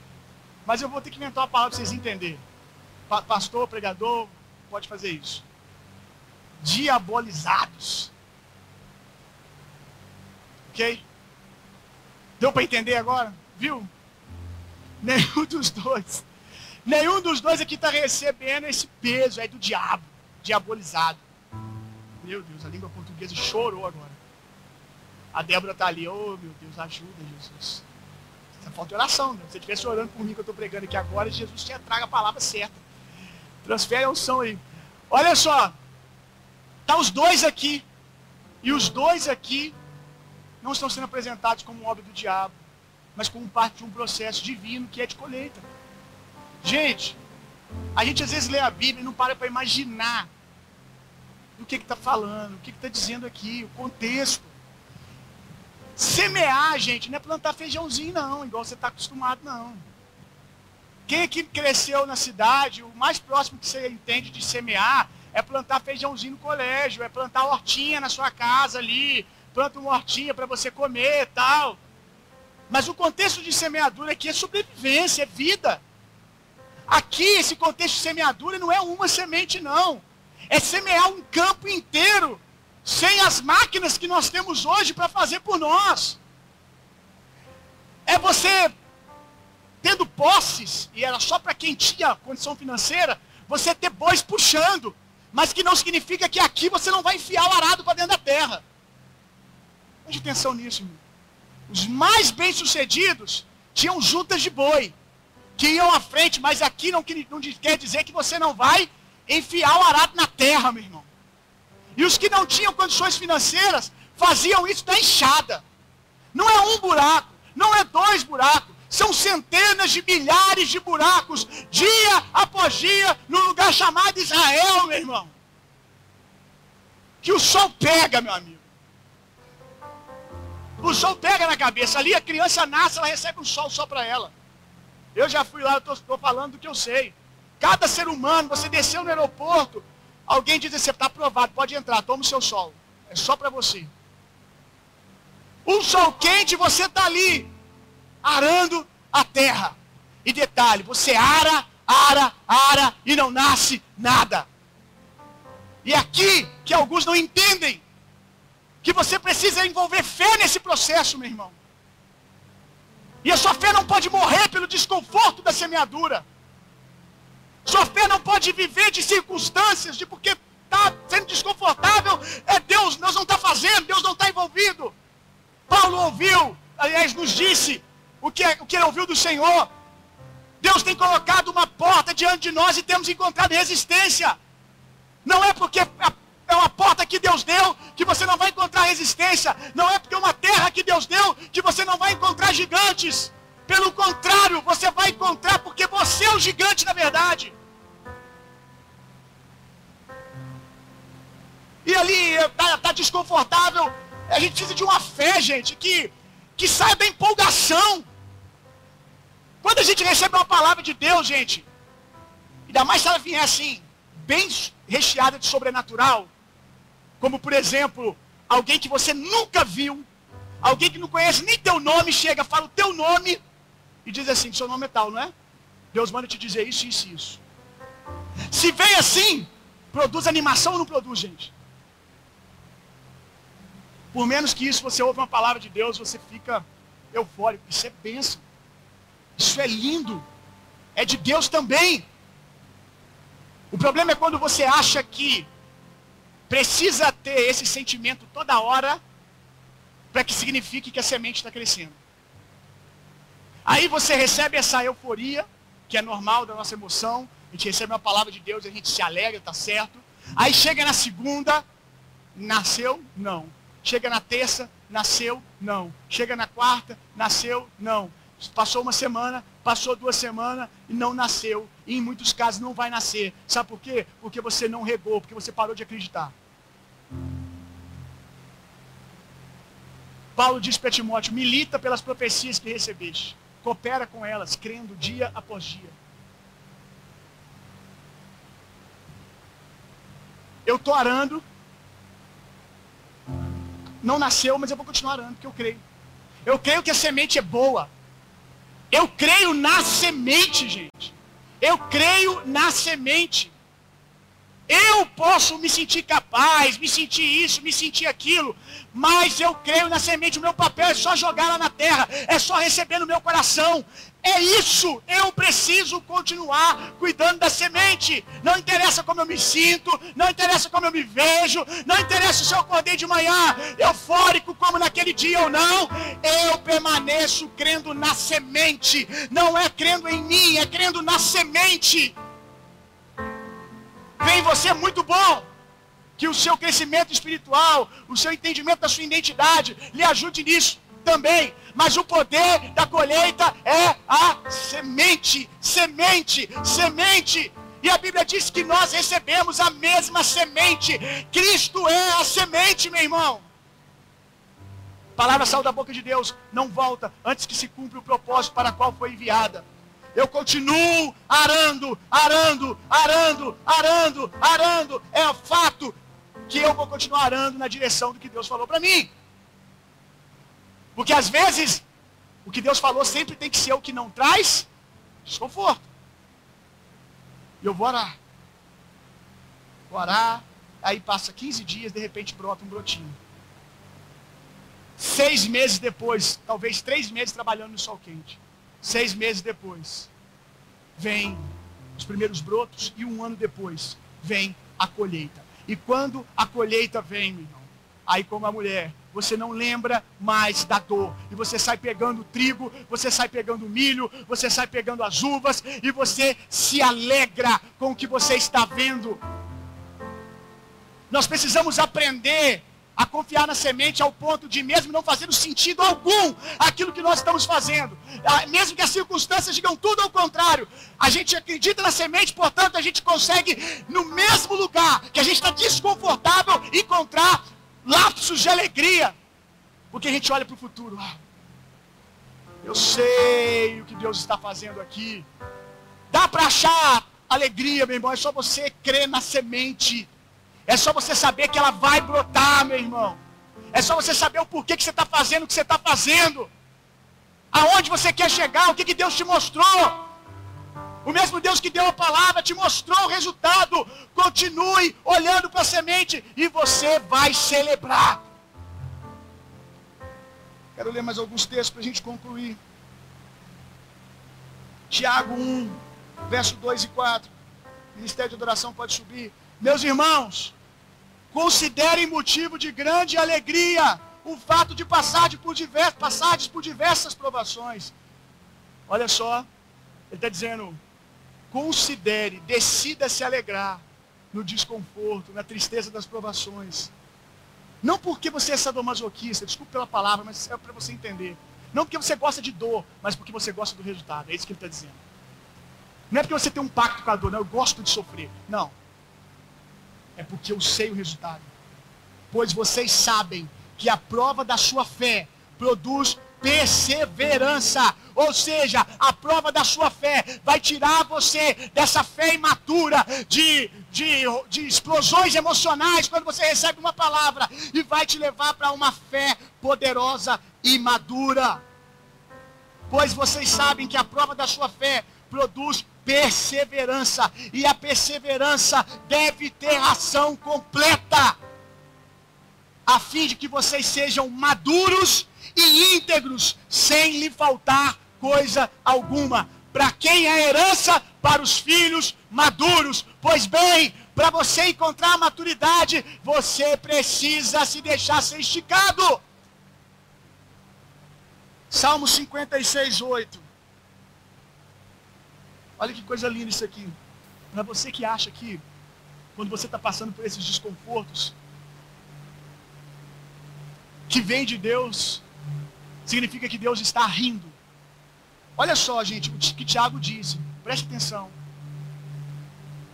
Mas eu vou ter que inventar uma palavra para vocês entenderem. Pa pastor, pregador, pode fazer isso. Diabolizados. Ok? Deu para entender agora? Viu? Nenhum dos dois. Nenhum dos dois aqui está recebendo esse peso aí do diabo, diabolizado. Meu Deus, a língua portuguesa chorou agora. A Débora está ali, oh meu Deus, ajuda, Jesus. Falta oração, né? Se você estivesse orando por mim que eu estou pregando aqui agora, Jesus tinha traga a palavra certa. Transfere a unção aí. Olha só. Tá os dois aqui. E os dois aqui não estão sendo apresentados como obra do diabo, mas como parte de um processo divino que é de colheita. Gente, a gente às vezes lê a Bíblia e não para para imaginar do que está falando, o que está dizendo aqui, o contexto. Semear, gente, não é plantar feijãozinho, não, igual você está acostumado, não. Quem aqui cresceu na cidade, o mais próximo que você entende de semear é plantar feijãozinho no colégio, é plantar hortinha na sua casa ali, planta uma hortinha para você comer e tal. Mas o contexto de semeadura aqui é sobrevivência, é vida. Aqui, esse contexto de semeadura não é uma semente, não. É semear um campo inteiro, sem as máquinas que nós temos hoje para fazer por nós. É você tendo posses, e era só para quem tinha condição financeira, você ter bois puxando. Mas que não significa que aqui você não vai enfiar o arado para dentro da terra. Preste atenção nisso, irmão. Os mais bem-sucedidos tinham juntas de boi, que iam à frente, mas aqui não, não quer dizer que você não vai enfiar o arado na terra, meu irmão. E os que não tinham condições financeiras faziam isso da enxada. Não é um buraco, não é dois buracos, são centenas de milhares de buracos, dia após dia, no lugar chamado Israel, meu irmão. Que o sol pega, meu amigo. O sol pega na cabeça. Ali a criança nasce, ela recebe um sol só para ela. Eu já fui lá, eu estou falando do que eu sei. Cada ser humano, você desceu no aeroporto, alguém diz assim, está aprovado, pode entrar, toma o seu sol. É só para você. Um sol quente, você está ali, arando a terra. E detalhe, você ara, ara, ara e não nasce nada. E é aqui que alguns não entendem que você precisa envolver fé nesse processo, meu irmão. E a sua fé não pode morrer pelo desconforto da semeadura. Sua fé não pode viver de circunstâncias, de porque está sendo desconfortável, é Deus, Deus não está fazendo, Deus não está envolvido. Paulo ouviu, aliás, nos disse o que, o que ele ouviu do Senhor. Deus tem colocado uma porta diante de nós e temos encontrado resistência. Não é porque é uma porta que Deus deu que você não vai encontrar resistência. Não é porque é uma terra que Deus deu que você não vai encontrar gigantes. Pelo contrário, você vai encontrar porque você é o gigante na verdade. E ali está tá desconfortável. A gente precisa de uma fé, gente, que, que saia da empolgação. Quando a gente recebe uma palavra de Deus, gente, ainda mais se ela vier assim, bem recheada de sobrenatural, como, por exemplo, alguém que você nunca viu, alguém que não conhece nem teu nome, chega, fala o teu nome e diz assim, seu nome é tal, não é? Deus manda te dizer isso, isso e isso. Se vem assim, produz animação ou não produz, gente? Por menos que isso, você ouve uma palavra de Deus, você fica eufórico. Isso é bênção. Isso é lindo. É de Deus também. O problema é quando você acha que precisa ter esse sentimento toda hora para que signifique que a semente está crescendo. Aí você recebe essa euforia, que é normal da nossa emoção, a gente recebe uma palavra de Deus, a gente se alegra, está certo. Aí chega na segunda, nasceu? Não. Chega na terça, nasceu? Não. Chega na quarta, nasceu? Não. Passou uma semana, passou duas semanas e não nasceu. E em muitos casos não vai nascer. Sabe por quê? Porque você não regou, porque você parou de acreditar. Paulo diz para Timóteo: milita pelas profecias que recebeste, coopera com elas, crendo dia após dia. Eu estou arando, não nasceu, mas eu vou continuar arando, porque eu creio. Eu creio que a semente é boa, Eu creio na semente, gente. Eu creio na semente. Eu posso me sentir capaz, me sentir isso, me sentir aquilo, mas eu creio na semente. O meu papel é só jogar ela na terra, é só receber no meu coração. É isso, eu preciso continuar cuidando da semente. Não interessa como eu me sinto, não interessa como eu me vejo, não interessa se eu acordei de manhã eufórico como naquele dia ou não. Eu permaneço crendo na semente. Não é crendo em mim, é crendo na semente. Vem você muito bom. Que o seu crescimento espiritual, o seu entendimento da sua identidade, lhe ajude nisso também. Mas o poder da colheita é a semente, semente, semente. E a Bíblia diz que nós recebemos a mesma semente. Cristo é a semente, meu irmão. palavra saiu da boca de Deus, não volta antes que se cumpra o propósito para qual foi enviada. Eu continuo arando, arando, arando, arando, arando. É o fato que eu vou continuar arando na direção do que Deus falou para mim. Porque às vezes, o que Deus falou sempre tem que ser o que não traz desconforto. E eu vou orar. Vou orar, aí passa 15 dias, de repente brota um brotinho. Seis meses depois, talvez três meses trabalhando no sol quente. Seis meses depois, vem os primeiros brotos e um ano depois vem a colheita. E quando a colheita vem, meu irmão, aí como a mulher você não lembra mais da dor. E você sai pegando trigo, você sai pegando milho, você sai pegando as uvas e você se alegra com o que você está vendo. Nós precisamos aprender a confiar na semente ao ponto de mesmo não fazendo sentido algum aquilo que nós estamos fazendo, ah, mesmo que as circunstâncias digam tudo ao contrário, a gente acredita na semente, portanto a gente consegue no mesmo lugar que a gente está desconfortável encontrar lapsos de alegria, porque a gente olha para o futuro. Ah, eu sei o que Deus está fazendo aqui. Dá para achar alegria, meu irmão. É só você crer na semente. É só você saber que ela vai brotar, meu irmão. É só você saber o porquê que você está fazendo o que você está fazendo. Aonde você quer chegar, o que, que Deus te mostrou. O mesmo Deus que deu a palavra te mostrou o resultado. Continue olhando para a semente e você vai celebrar. Quero ler mais alguns textos para a gente concluir. Tiago 1, verso 2 e 4. Ministério de Adoração pode subir. Meus irmãos, considerem motivo de grande alegria o fato de passar por, por diversas provações. Olha só, ele está dizendo, Considere, decida se alegrar no desconforto, na tristeza das provações. Não porque você é sadomasoquista, desculpe pela palavra, mas é para você entender. Não porque você gosta de dor, mas porque você gosta do resultado. É isso que ele está dizendo. Não é porque você tem um pacto com a dor, não, eu gosto de sofrer. Não. É porque eu sei o resultado. Pois vocês sabem que a prova da sua fé produz perseverança. Ou seja, a prova da sua fé vai tirar você dessa fé imatura, de, de, de explosões emocionais quando você recebe uma palavra, e vai te levar para uma fé poderosa e madura. Pois vocês sabem que a prova da sua fé produz perseverança, e a perseverança deve ter ação completa, a fim de que vocês sejam maduros e íntegros, sem lhe faltar coisa alguma. Para quem é herança? Para os filhos maduros. Pois bem, para você encontrar maturidade, você precisa se deixar ser esticado. Salmo 56, 8. Olha que coisa linda isso aqui. Para você que acha que, quando você está passando por esses desconfortos, que vem de Deus, significa que Deus está rindo. Olha só, gente, o que Tiago disse. Preste atenção.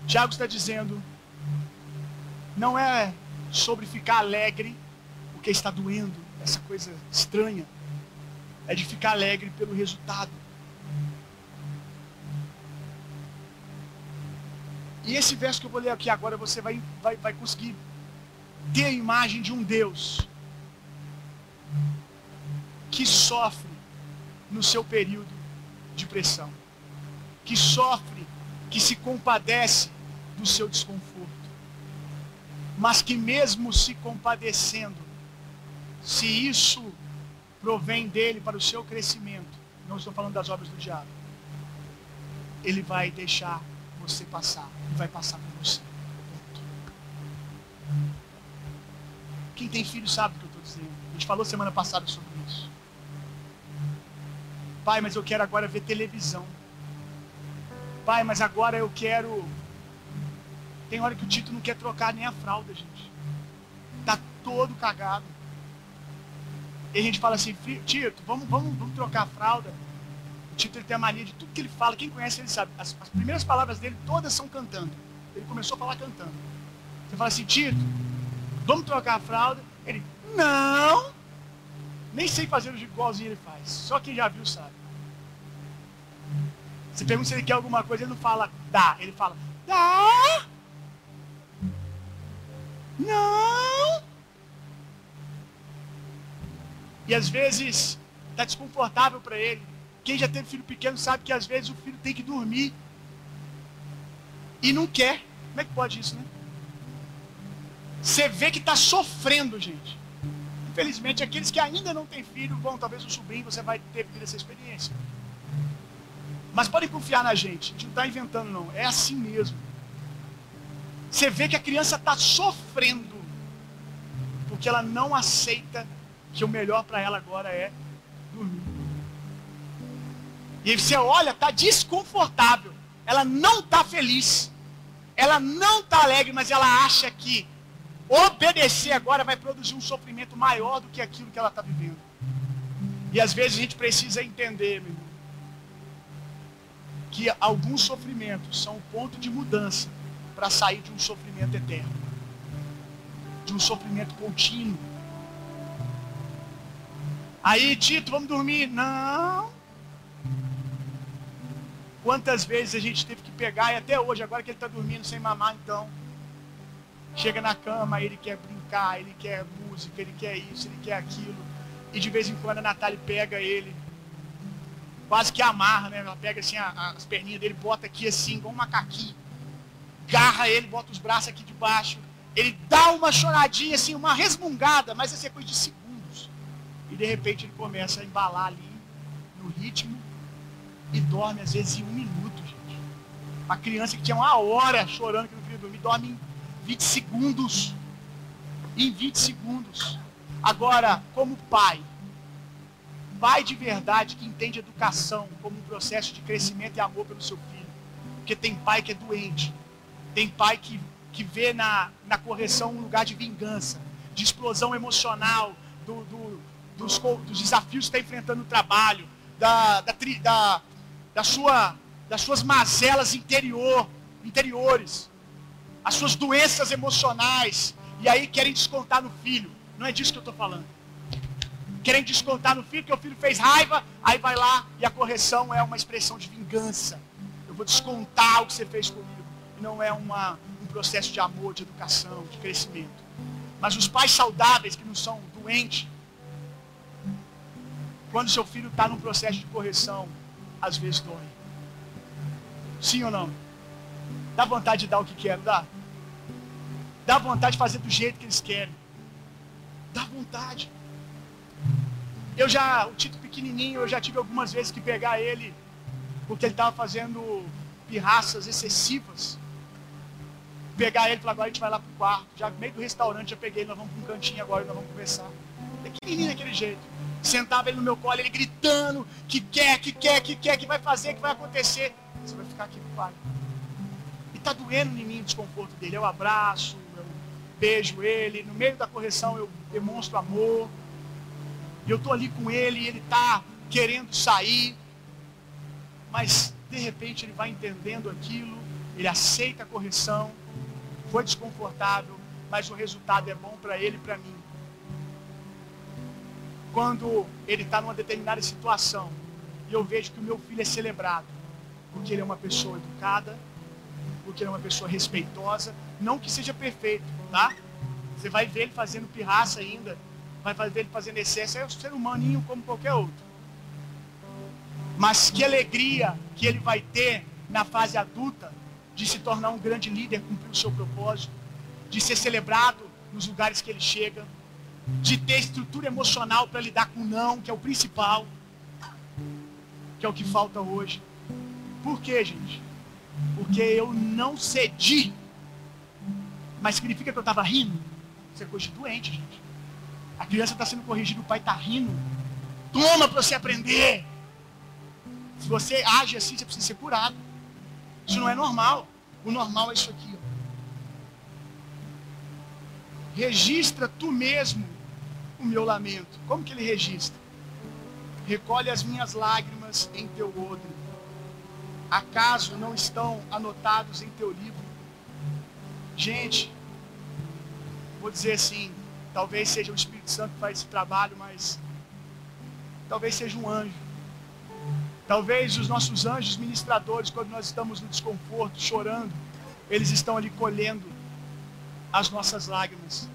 Tiago está dizendo: não é sobre ficar alegre porque está doendo, essa coisa estranha. É de ficar alegre pelo resultado. E esse verso que eu vou ler aqui agora, você vai, vai, vai conseguir ter a imagem de um Deus que sofre no seu período de pressão, que sofre, que se compadece do seu desconforto, mas que mesmo se compadecendo, se isso provém dele para o seu crescimento, não estou falando das obras do diabo, ele vai deixar você passar, e vai passar por você. Quem tem filho sabe o que eu estou dizendo. A gente falou semana passada sobre isso. Pai, mas eu quero agora ver televisão. Pai, mas agora eu quero. Tem hora que o Tito não quer trocar nem a fralda, gente. Tá todo cagado. E a gente fala assim, Tito, vamos, vamos, vamos trocar a fralda. Tito ele tem a mania de tudo que ele fala, quem conhece ele sabe. As, as primeiras palavras dele todas são cantando. Ele começou a falar cantando. Você fala assim, Tito, Vamos trocar a fralda? Ele, não. Nem sei fazer igualzinho ele faz. Só quem já viu sabe. Você pergunta se ele quer alguma coisa, ele não fala dá. Ele fala, dá. Não. E às vezes está desconfortável para ele. Quem já teve filho pequeno sabe que às vezes o filho tem que dormir e não quer. Como é que pode isso, né? Você vê que está sofrendo, gente. Infelizmente, aqueles que ainda não têm filho, vão, talvez o sobrinho, você vai ter vivido essa experiência. Mas podem confiar na gente, a gente não está inventando, não. É assim mesmo. Você vê que a criança está sofrendo, porque ela não aceita que o melhor para ela agora é dormir. E você olha, está desconfortável. Ela não está feliz. Ela não está alegre, mas ela acha que Obedecer agora vai produzir um sofrimento maior do que aquilo que ela está vivendo. E às vezes a gente precisa entender, meu irmão, que alguns sofrimentos são o ponto de mudança para sair de um sofrimento eterno, de um sofrimento contínuo. Aí, Tito, vamos dormir? Não. Quantas vezes a gente teve que pegar, e até hoje, agora que ele está dormindo sem mamar, então, Chega na cama, ele quer brincar, ele quer música, ele quer isso, ele quer aquilo. E de vez em quando a Natália pega ele, quase que amarra, né? Ela pega assim a, as perninhas dele, bota aqui assim, igual um macaquinho. Garra ele, bota os braços aqui debaixo. Ele dá uma choradinha, assim, uma resmungada, mas essa é coisa de segundos. E de repente ele começa a embalar ali no ritmo e dorme às vezes em um minuto, gente. Uma criança que tinha uma hora chorando que não queria dormir, dorme em 20 segundos. Em 20 segundos. Agora, como pai, pai de verdade que entende educação como um processo de crescimento e amor pelo seu filho. Porque tem pai que é doente. Tem pai que, que vê na, na correção um lugar de vingança, de explosão emocional, do, do, dos, dos, desafios que está enfrentando no trabalho, da, da, da, da sua, das suas mazelas interior, interiores as suas doenças emocionais, e aí querem descontar no filho. Não é disso que eu estou falando. Querem descontar no filho, que o filho fez raiva, aí vai lá e a correção é uma expressão de vingança. Eu vou descontar o que você fez comigo. E não é uma, um processo de amor, de educação, de crescimento. Mas os pais saudáveis, que não são doentes, quando seu filho está num processo de correção, às vezes dói. Sim ou não? Dá vontade de dar o que quer, dá? Dá vontade de fazer do jeito que eles querem. Dá vontade. Eu já, o Tito pequenininho, eu já tive algumas vezes que pegar ele, porque ele estava fazendo pirraças excessivas. Pegar ele e falar, agora a gente vai lá pro quarto. Já meio do restaurante, já peguei ele, nós vamos para um cantinho agora, nós vamos conversar. Pequenininho daquele jeito. Sentava ele no meu colo, ele gritando, que quer, que quer, que quer, que vai fazer, que vai acontecer. Você vai ficar aqui pai está doendo em mim o desconforto dele. Eu abraço, eu beijo ele, no meio da correção eu demonstro amor. E eu estou ali com ele e ele está querendo sair. Mas de repente ele vai entendendo aquilo, ele aceita a correção, foi desconfortável, mas o resultado é bom para ele e para mim. Quando ele está numa determinada situação e eu vejo que o meu filho é celebrado, porque ele é uma pessoa educada, porque ele é uma pessoa respeitosa, não que seja perfeito, tá? Você vai ver ele fazendo pirraça ainda, vai ver ele fazendo excesso, é um ser humaninho como qualquer outro. Mas que alegria que ele vai ter na fase adulta de se tornar um grande líder, cumprir o seu propósito, de ser celebrado nos lugares que ele chega, de ter estrutura emocional para lidar com o não, que é o principal, que é o que falta hoje. Por quê, gente? Porque eu não cedi. Mas significa que eu estava rindo? Isso é doente, gente. A criança está sendo corrigida, o pai está rindo. Toma para você aprender. Se você age assim, você precisa ser curado. Isso não é normal. O normal é isso aqui. Ó. Registra tu mesmo o meu lamento. Como que ele registra? Recolhe as minhas lágrimas em teu odre. Acaso não estão anotados em teu livro? Gente, vou dizer assim, talvez seja o Espírito Santo que faz esse trabalho, mas talvez seja um anjo. Talvez os nossos anjos ministradores, quando nós estamos no desconforto, chorando, eles estão ali colhendo as nossas lágrimas.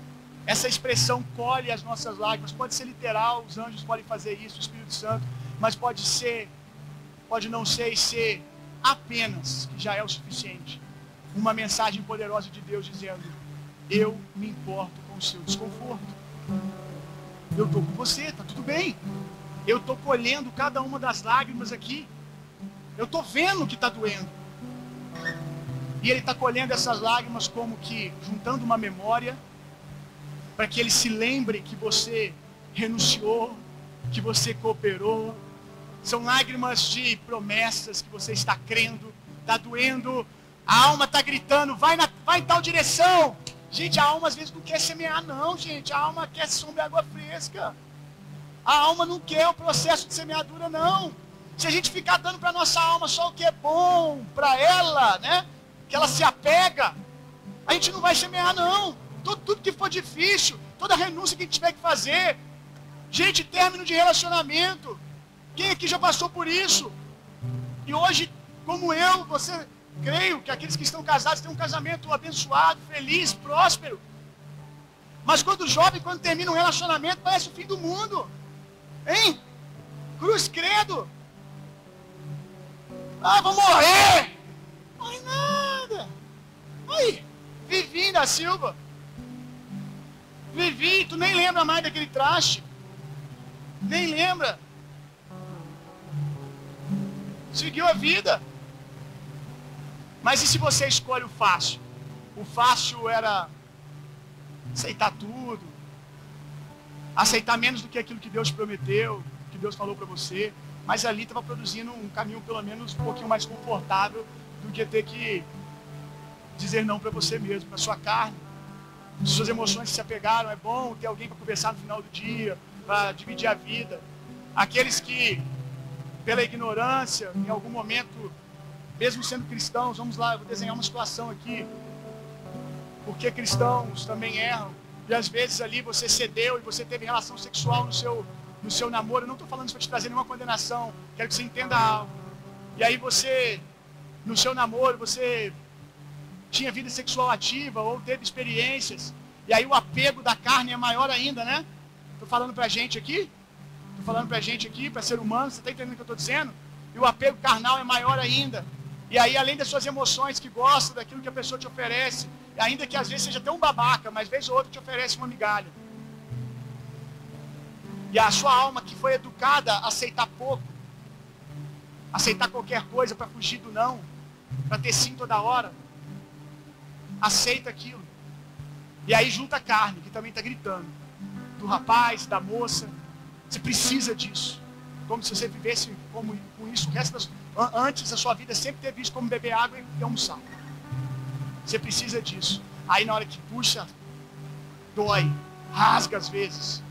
Essa expressão colhe as nossas lágrimas pode ser literal, os anjos podem fazer isso, o Espírito Santo, mas pode ser, pode não ser e ser apenas, que já é o suficiente, uma mensagem poderosa de Deus dizendo: Eu me importo com o seu desconforto. Eu estou com você, está tudo bem. Eu estou colhendo cada uma das lágrimas aqui. Eu estou vendo que está doendo. E ele está colhendo essas lágrimas como que juntando uma memória para que ele se lembre que você renunciou, que você cooperou. São lágrimas de promessas que você está crendo, está doendo, a alma está gritando, vai, na, vai em tal direção. Gente, a alma às vezes não quer semear, não, gente. A alma quer sombra e água fresca. A alma não quer o processo de semeadura, não. Se a gente ficar dando para nossa alma só o que é bom para ela, né? Que ela se apega, a gente não vai semear, não tudo, tudo que for difícil, toda renúncia que a gente tiver que fazer. Gente, término de relacionamento. Quem aqui já passou por isso? E hoje, como eu, você, creio que aqueles que estão casados têm um casamento abençoado, feliz, próspero. Mas quando jovem, quando termina um relacionamento, parece o fim do mundo. Hein? Cruz credo. Ah, vou morrer. Morre nada. Aí, Vivinho da Silva. Vivi, tu nem lembra mais daquele traste. Nem lembra. Seguiu a vida. Mas e se você escolhe o fácil? O fácil era aceitar tudo, aceitar menos do que aquilo que Deus prometeu, que Deus falou para você, mas ali estava produzindo um caminho pelo menos um pouquinho mais confortável do que ter que dizer não para você mesmo, para sua carne suas emoções se apegaram, é bom ter alguém para conversar no final do dia, para dividir a vida. Aqueles que, pela ignorância, em algum momento, mesmo sendo cristãos, vamos lá, eu vou desenhar uma situação aqui, porque cristãos também erram, e às vezes ali você cedeu e você teve relação sexual no seu, no seu namoro, eu não estou falando isso para te trazer nenhuma condenação, quero que você entenda algo. E aí você, no seu namoro, você tinha vida sexual ativa ou teve experiências. E aí o apego da carne é maior ainda, né? Estou falando para a gente aqui. Estou falando para a gente aqui, para ser humano. Você está entendendo o que eu estou dizendo? E o apego carnal é maior ainda. E aí, além das suas emoções, que gosta daquilo que a pessoa te oferece, ainda que às vezes seja tão babaca, mas vez ou outra te oferece uma migalha. E a sua alma que foi educada a aceitar pouco, aceitar qualquer coisa para fugir do não, para ter sim toda hora, aceita aquilo. E aí junta a carne, que também está gritando. Do rapaz, da moça. Você precisa disso. Como se você vivesse como, com isso o resto das, antes da sua vida sempre ter visto como beber água e almoçar. Você precisa disso. Aí na hora que puxa, dói, rasga às vezes.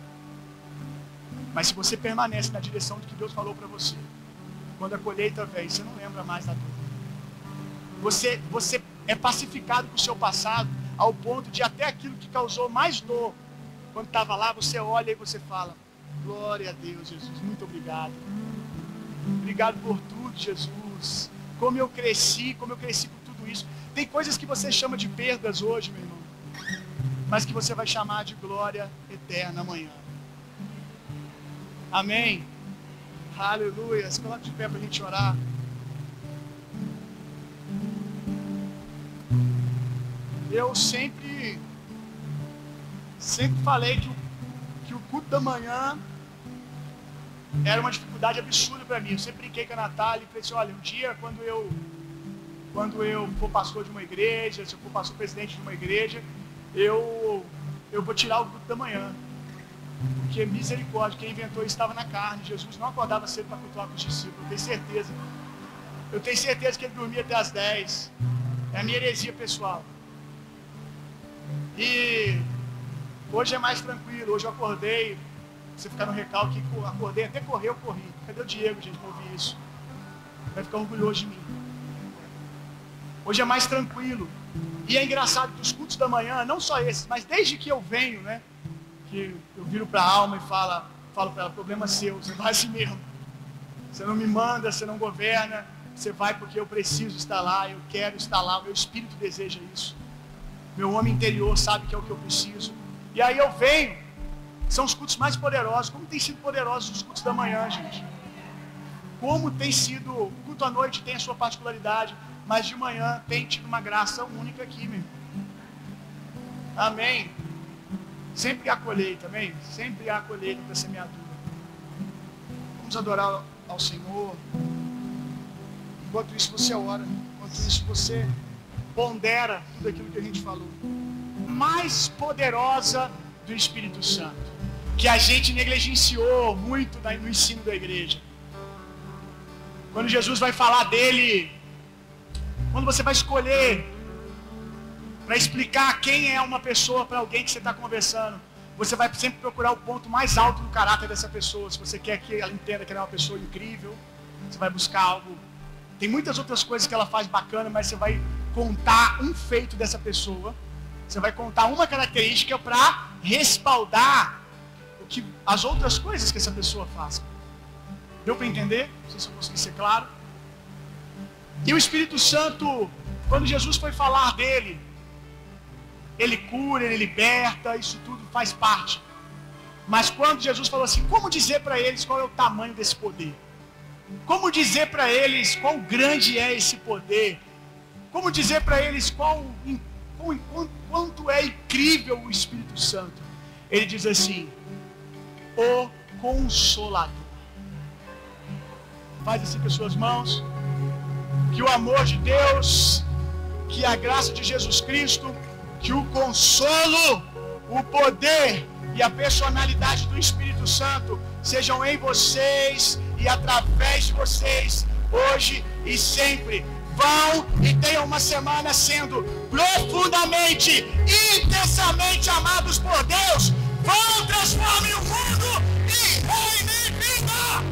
Mas se você permanece na direção do que Deus falou para você, quando a colheita vem, você não lembra mais da dor. Você, você é pacificado com o seu passado ao ponto de até aquilo que causou mais dor, quando estava lá, você olha e você fala: Glória a Deus, Jesus, muito obrigado. Obrigado por tudo, Jesus. Como eu cresci, como eu cresci por tudo isso. Tem coisas que você chama de perdas hoje, meu irmão, mas que você vai chamar de glória eterna amanhã. Amém? Aleluia. Se coloque de pé para a gente orar. Eu sempre, sempre falei que o, que o culto da manhã era uma dificuldade absurda para mim. Eu sempre brinquei com a Natália e falei assim, olha, um dia quando eu quando eu for pastor de uma igreja, se eu for pastor presidente de uma igreja, eu eu vou tirar o culto da manhã. Porque misericórdia, quem inventou isso estava na carne. Jesus não acordava cedo para cultuar com os discípulos, eu tenho certeza. Eu tenho certeza que ele dormia até as 10. É a minha heresia pessoal. E hoje é mais tranquilo. Hoje eu acordei, você ficar no recalque, acordei, até correr eu corri. Cadê o Diego, gente, para ouvir isso? Vai ficar orgulhoso de mim. Hoje é mais tranquilo. E é engraçado que os cultos da manhã, não só esses, mas desde que eu venho, né? Que eu viro para a alma e fala, falo para ela, problema seu, você vai assim mesmo. Você não me manda, você não governa, você vai porque eu preciso estar lá, eu quero estar lá, o meu espírito deseja isso. Meu homem interior sabe que é o que eu preciso. E aí eu venho, são os cultos mais poderosos. Como tem sido poderosos os cultos da manhã, gente? Como tem sido, o culto à noite tem a sua particularidade, mas de manhã tem tido uma graça única aqui, meu irmão. Amém. Sempre há colheita, amém? Sempre há colheita para semeadura. Vamos adorar ao Senhor. Enquanto isso você ora, enquanto isso você pondera tudo aquilo que a gente falou. Mais poderosa do Espírito Santo, que a gente negligenciou muito no ensino da igreja. Quando Jesus vai falar dele, quando você vai escolher para explicar quem é uma pessoa para alguém que você está conversando, você vai sempre procurar o ponto mais alto do caráter dessa pessoa. Se você quer que ela entenda que ela é uma pessoa incrível, você vai buscar algo. Tem muitas outras coisas que ela faz bacana, mas você vai contar um feito dessa pessoa. Você vai contar uma característica para respaldar o que as outras coisas que essa pessoa faz. Deu para entender? Não sei se eu consegui ser claro. E o Espírito Santo, quando Jesus foi falar dele, ele cura, ele liberta, isso tudo faz parte. Mas quando Jesus falou assim, como dizer para eles qual é o tamanho desse poder? Como dizer para eles quão grande é esse poder? Como dizer para eles qual, qual, quanto é incrível o Espírito Santo? Ele diz assim: o Consolador. Faz assim com as suas mãos que o amor de Deus, que a graça de Jesus Cristo, que o consolo, o poder e a personalidade do Espírito Santo sejam em vocês e através de vocês, hoje e sempre. Vão e tenham uma semana sendo profundamente, intensamente amados por Deus. Vão, transformem o mundo e reinem vida.